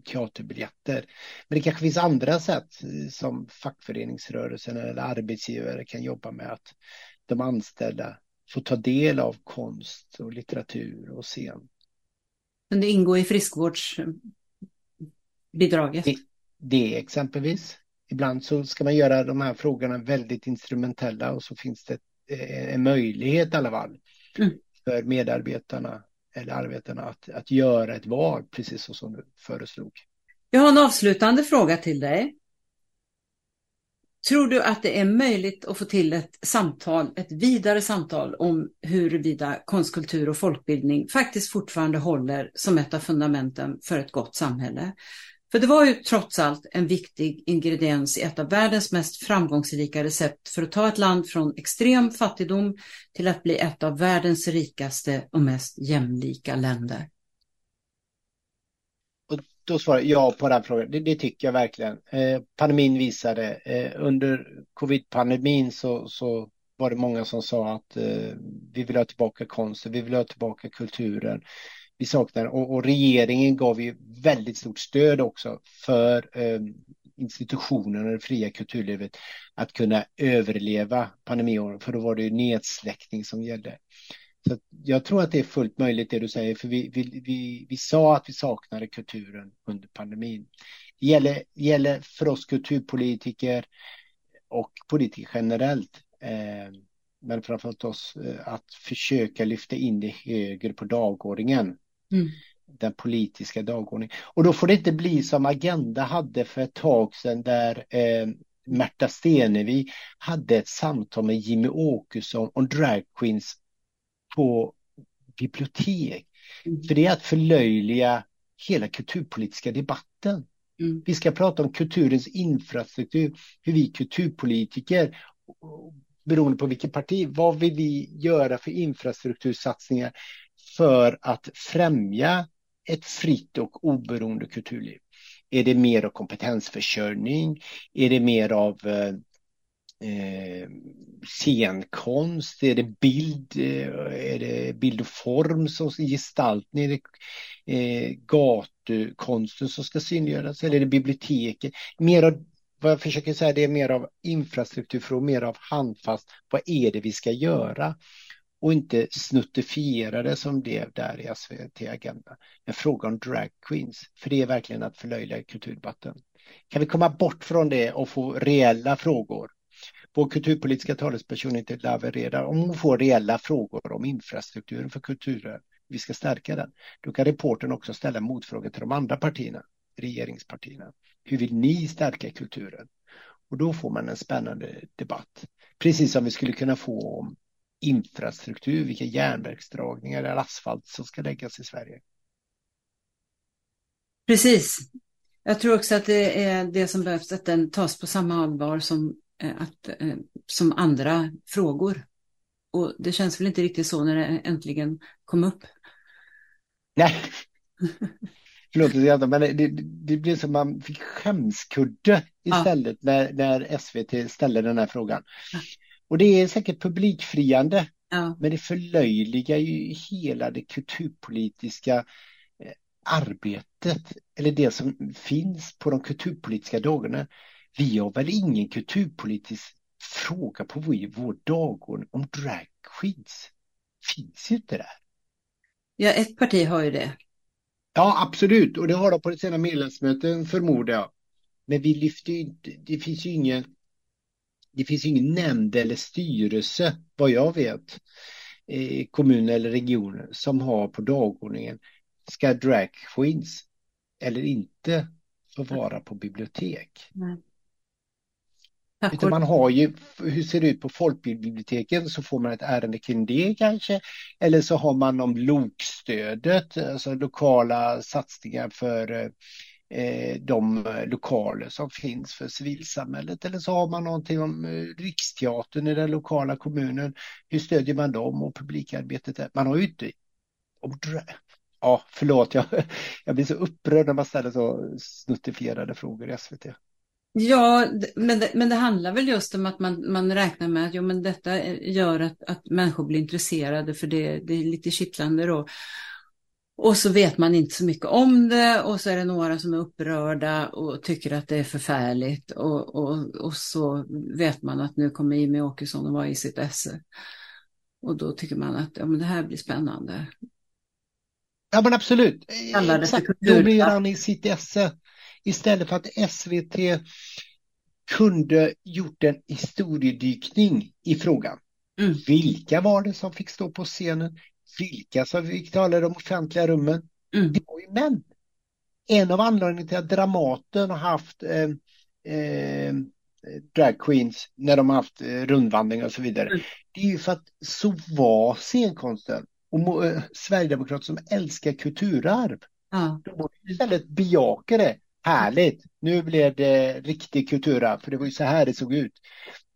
teaterbiljetter. Men det kanske finns andra sätt eh, som fackföreningsrörelsen eller arbetsgivare kan jobba med att de anställda får ta del av konst och litteratur och scen. Men det ingår i friskvårds friskvårdsbidraget? Det, det exempelvis. Ibland så ska man göra de här frågorna väldigt instrumentella och så finns det eh, en möjlighet i alla fall mm. för medarbetarna eller arbetarna att, att göra ett val, precis så som du föreslog. Jag har en avslutande fråga till dig. Tror du att det är möjligt att få till ett samtal, ett vidare samtal om huruvida konstkultur och folkbildning faktiskt fortfarande håller som ett av fundamenten för ett gott samhälle? För det var ju trots allt en viktig ingrediens i ett av världens mest framgångsrika recept för att ta ett land från extrem fattigdom till att bli ett av världens rikaste och mest jämlika länder då svarar jag ja på den frågan. Det, det tycker jag verkligen. Eh, pandemin visade, eh, under covid-pandemin så, så var det många som sa att eh, vi vill ha tillbaka konsten, vi vill ha tillbaka kulturen. Vi saknar och, och regeringen gav ju väldigt stort stöd också för eh, institutionerna och det fria kulturlivet att kunna överleva pandemiåren, för då var det ju nedsläckning som gällde. Så jag tror att det är fullt möjligt det du säger, för vi, vi, vi, vi sa att vi saknade kulturen under pandemin. Det gäller, gäller för oss kulturpolitiker och politiker generellt, eh, men framförallt oss, eh, att försöka lyfta in det högre på dagordningen. Mm. Den politiska dagordningen. Och då får det inte bli som Agenda hade för ett tag sedan där eh, Märta Stenevi hade ett samtal med Jimmy Åkesson om drag queens på bibliotek. Mm. För det är att förlöjliga hela kulturpolitiska debatten. Mm. Vi ska prata om kulturens infrastruktur, hur vi kulturpolitiker, beroende på vilket parti, vad vill vi göra för infrastruktursatsningar för att främja ett fritt och oberoende kulturliv? Är det mer av kompetensförsörjning? Är det mer av eh, eh scenkonst? Är det bild? Eh, är det bild och form som gestaltning? Är det eh, gatukonsten som ska synliggöras? Eller är det biblioteket? Mer av, vad jag försöker säga, det är mer av infrastrukturfrågor, mer av handfast. Vad är det vi ska göra? Och inte snuttifiera det som blev där i SVT Agenda. En fråga om drag queens, för det är verkligen att förlöjliga kulturdebatten. Kan vi komma bort från det och få reella frågor vår kulturpolitiska talesperson inte levererar, om hon får reella frågor om infrastrukturen för kulturen, vi ska stärka den, då kan reporten också ställa motfrågor till de andra partierna, regeringspartierna. Hur vill ni stärka kulturen? Och då får man en spännande debatt. Precis som vi skulle kunna få om infrastruktur, vilka järnvägsdragningar eller asfalt som ska läggas i Sverige. Precis. Jag tror också att det är det som behövs, att den tas på samma allvar som Eh, att, eh, som andra frågor. Och det känns väl inte riktigt så när det äntligen kom upp. Nej, förlåt, men det, det blev som man fick skämskudde istället ja. när, när SVT ställde den här frågan. Och det är säkert publikfriande, ja. men det förlöjligar ju hela det kulturpolitiska eh, arbetet, eller det som finns på de kulturpolitiska dagarna. Vi har väl ingen kulturpolitisk fråga på vår dagordning om drag queens? Finns ju inte där. Ja, ett parti har ju det. Ja, absolut. Och det har de på sina medlemsmöten förmodar jag. Men vi lyfter ju inte, det finns ju ingen, det finns ingen nämnd eller styrelse, vad jag vet, i kommuner eller regioner som har på dagordningen, ska drag queens eller inte få vara på bibliotek? Nej. Utan man har ju, hur ser det ut på folkbiblioteken så får man ett ärende kring det kanske. Eller så har man om lokstödet, alltså lokala satsningar för eh, Eh, de eh, lokaler som finns för civilsamhället. Eller så har man någonting om eh, Riksteatern i den lokala kommunen. Hur stödjer man dem och publikarbetet där? Man har ju inte... Ja, förlåt, jag, jag blir så upprörd när man ställer så snuttifierade frågor i SVT. Ja, men det, men det handlar väl just om att man, man räknar med att jo, men detta gör att, att människor blir intresserade för det, det är lite kittlande då. Och så vet man inte så mycket om det och så är det några som är upprörda och tycker att det är förfärligt och, och, och så vet man att nu kommer Jimmy Åkesson att vara i sitt esse. Och då tycker man att ja, men det här blir spännande. Ja men absolut. Exakt, då blir han i sitt esse istället för att SVT kunde gjort en historiedykning i frågan. Mm. Vilka var det som fick stå på scenen? Vilka som fick tala i de offentliga rummen? Mm. Det var ju män. En av anledningarna till att Dramaten har haft eh, eh, drag queens när de har haft eh, rundvandring och så vidare. Mm. Det är ju för att så var scenkonsten. Och eh, Sverigedemokrater som älskar kulturarv. Ja. De borde istället bejaka det Härligt! Nu blev det riktig kulturarv, för det var ju så här det såg ut.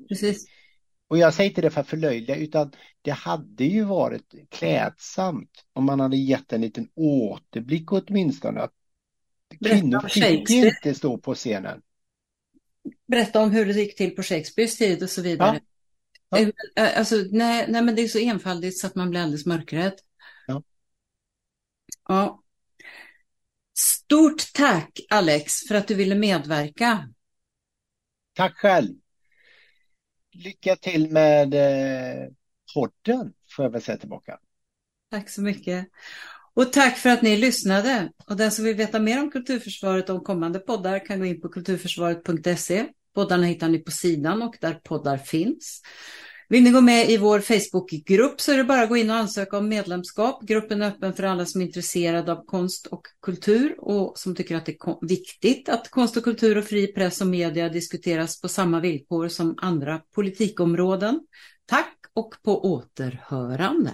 Precis. Och jag säger inte det för att förlöjliga, utan det hade ju varit klädsamt om man hade gett en liten återblick åtminstone. Att kvinnor fick inte stå på scenen. Berätta om hur det gick till på Shakespeares tid och så vidare. Ja. Ja. Eh, alltså, nej, nej, men det är så enfaldigt så att man blir alldeles mörkrädd. Ja. Ja, Stort tack Alex för att du ville medverka. Tack själv. Lycka till med eh, podden får jag väl säga tillbaka. Tack så mycket. Och tack för att ni lyssnade. Och den som vill veta mer om Kulturförsvaret och kommande poddar kan gå in på kulturförsvaret.se. Poddarna hittar ni på sidan och där poddar finns. Vill ni gå med i vår Facebookgrupp så är det bara att gå in och ansöka om medlemskap. Gruppen är öppen för alla som är intresserade av konst och kultur och som tycker att det är viktigt att konst och kultur och fri press och media diskuteras på samma villkor som andra politikområden. Tack och på återhörande.